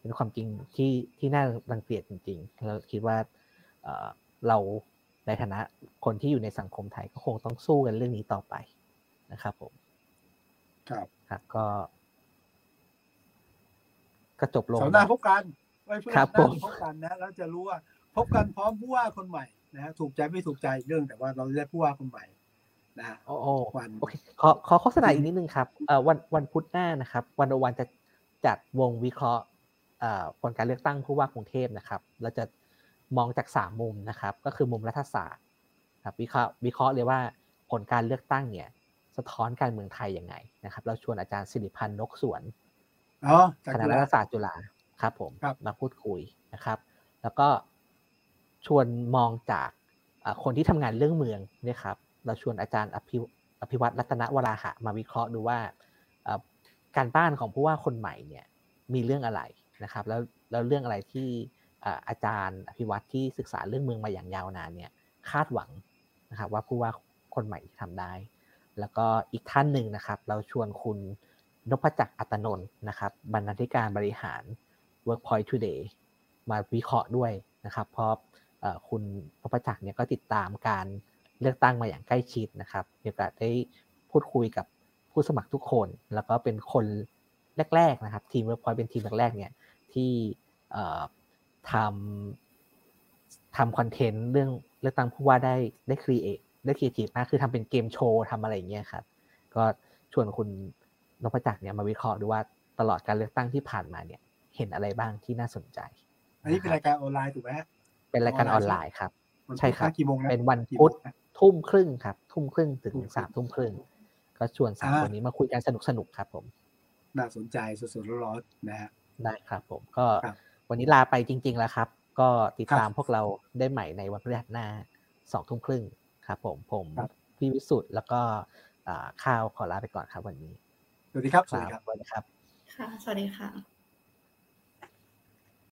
เป็นความจริงที่ที่น่ารังเกียจจริงๆเราคิดว่าเราในฐานะคนที่อยู่ในสังคมไทยก็คงต้องสู้กันเรื่องนี้ต่อไปนะครับผม ครับครับก็ก็จบลงสัปดาห์พบกันไว้เพื่อนครับหน้าผมพบกันนะแล้วจะรู้ว่าพบกันพร้อมผู้ว่าคนใหม่นะฮะถูกใจไม่ถูกใจอีกเรื่องแต่ว่าเราได้ผู้ว่าคนใหม่นะฮะโอ้โอ้วันโอเคขอขอโฆษณาอีกนิดนึงครับเอ่อวันวันพุธหน้านะครับ วันวันจะจัดวงวิเคราะห์เอ่อ ผลการเลือกตั้งผู้ว่ากรุงเทพนะครับ เราจะมองจากสามมุมนะครับ ก็คือมุมรัฐศาสตร์ครับวิเคราะห์วิเคราะห์เลยว่าผลการเลือกตั้งเนี่ย สะท้อนการเมืองไทยยังไงนะครับ เราชวนอาจารย์สิริพันธ์นกสวนอ๋อจากคณะจุรัฬาฐศาสตร์จุฬาครับ ผมครับมาพูดคุยนะครับ แล้วก็ชวนมองจากอ่าคนที่ทำงานเรื่องเมืองเนี่ยครับ เราชวนอาจารย์อภิวอภิวัตรัตนวราหะมาวิเคราะห์ดูว่าอ่าการบ้านของผู้ว่าคนใหม่เนี่ยมีเรื่องอะไร นะครับแล้วแล้วเรื่องอะไรที่อาจารย์อภิวัตที่ศึกษาเรื่องเมืองมาอย่างยาวนานเนี่ยคาดหวังนะครับว่าผู้ว่าคนใหม่ทำได้ แล้วก็อีกท่านหนึ่งนะครับ เราชวนคุณนพจักรอัตนนท์นะครับบรรณาธิการบริหาร Workpoint Today มาวิเคราะห์ด้วยนะครับ เพราะคุณนพจักรเนี่ยก็ติดตามการเลือกตั้งมาอย่างใกล้ชิดนะครับมีโอกาสได้พูดคุยกับผู้สมัครทุกคน แล้วก็เป็นคนแรกๆนะครับ ทีม Workpoint เป็นทีมแรกๆเนี่ย ที่เอ่อทำทำคอนเทนต์เรื่องเลือกตั้งผู้ว่าได้ได้ create ได้ครีเอทีฟมากคือทำเป็นเกมโชว์ทำอะไรอย่างเงี้ยครับ ก็ชวนคุณนพจักรเนี่ยมาวิเคราะห์ดูว่าตลอดการเลือกตั้งที่ผ่านมาเนี่ย เห็นอะไรบ้างที่น่าสนใจ อันนี้เป็นรายการออนไลน์ถูกไหมฮะเป็นรายการออนไลน์ครับวันพุธใช่ครับนะกี่โมงนะเป็นวันกี่พุธโมงนะทุ่มครึ่งครับ ทุ่มครึ่งถึงทุ่มครึ่งสามทุ่มครึ่งก็ชวนสามอ่าคนนี้มาคุยกันสนุกสนุกๆครับผม น่าสนใจสดๆร้อนๆนะฮะ ได้ครับผมก็ครับวันนี้ลาไปจริง ๆ แล้วครับ ก็ติดครับตามพวกเราได้ใหม่ในวันพฤหัสหน้าสองทุ่มครึ่งครับผมผมครับพี่วิสุทธ์แล้วก็อ่าข้าวขอลาไปก่อนครับวันนี้ สวัสดีครับ สวัสดีครับสวัสดีครับค่ะสวัสดีค่ะ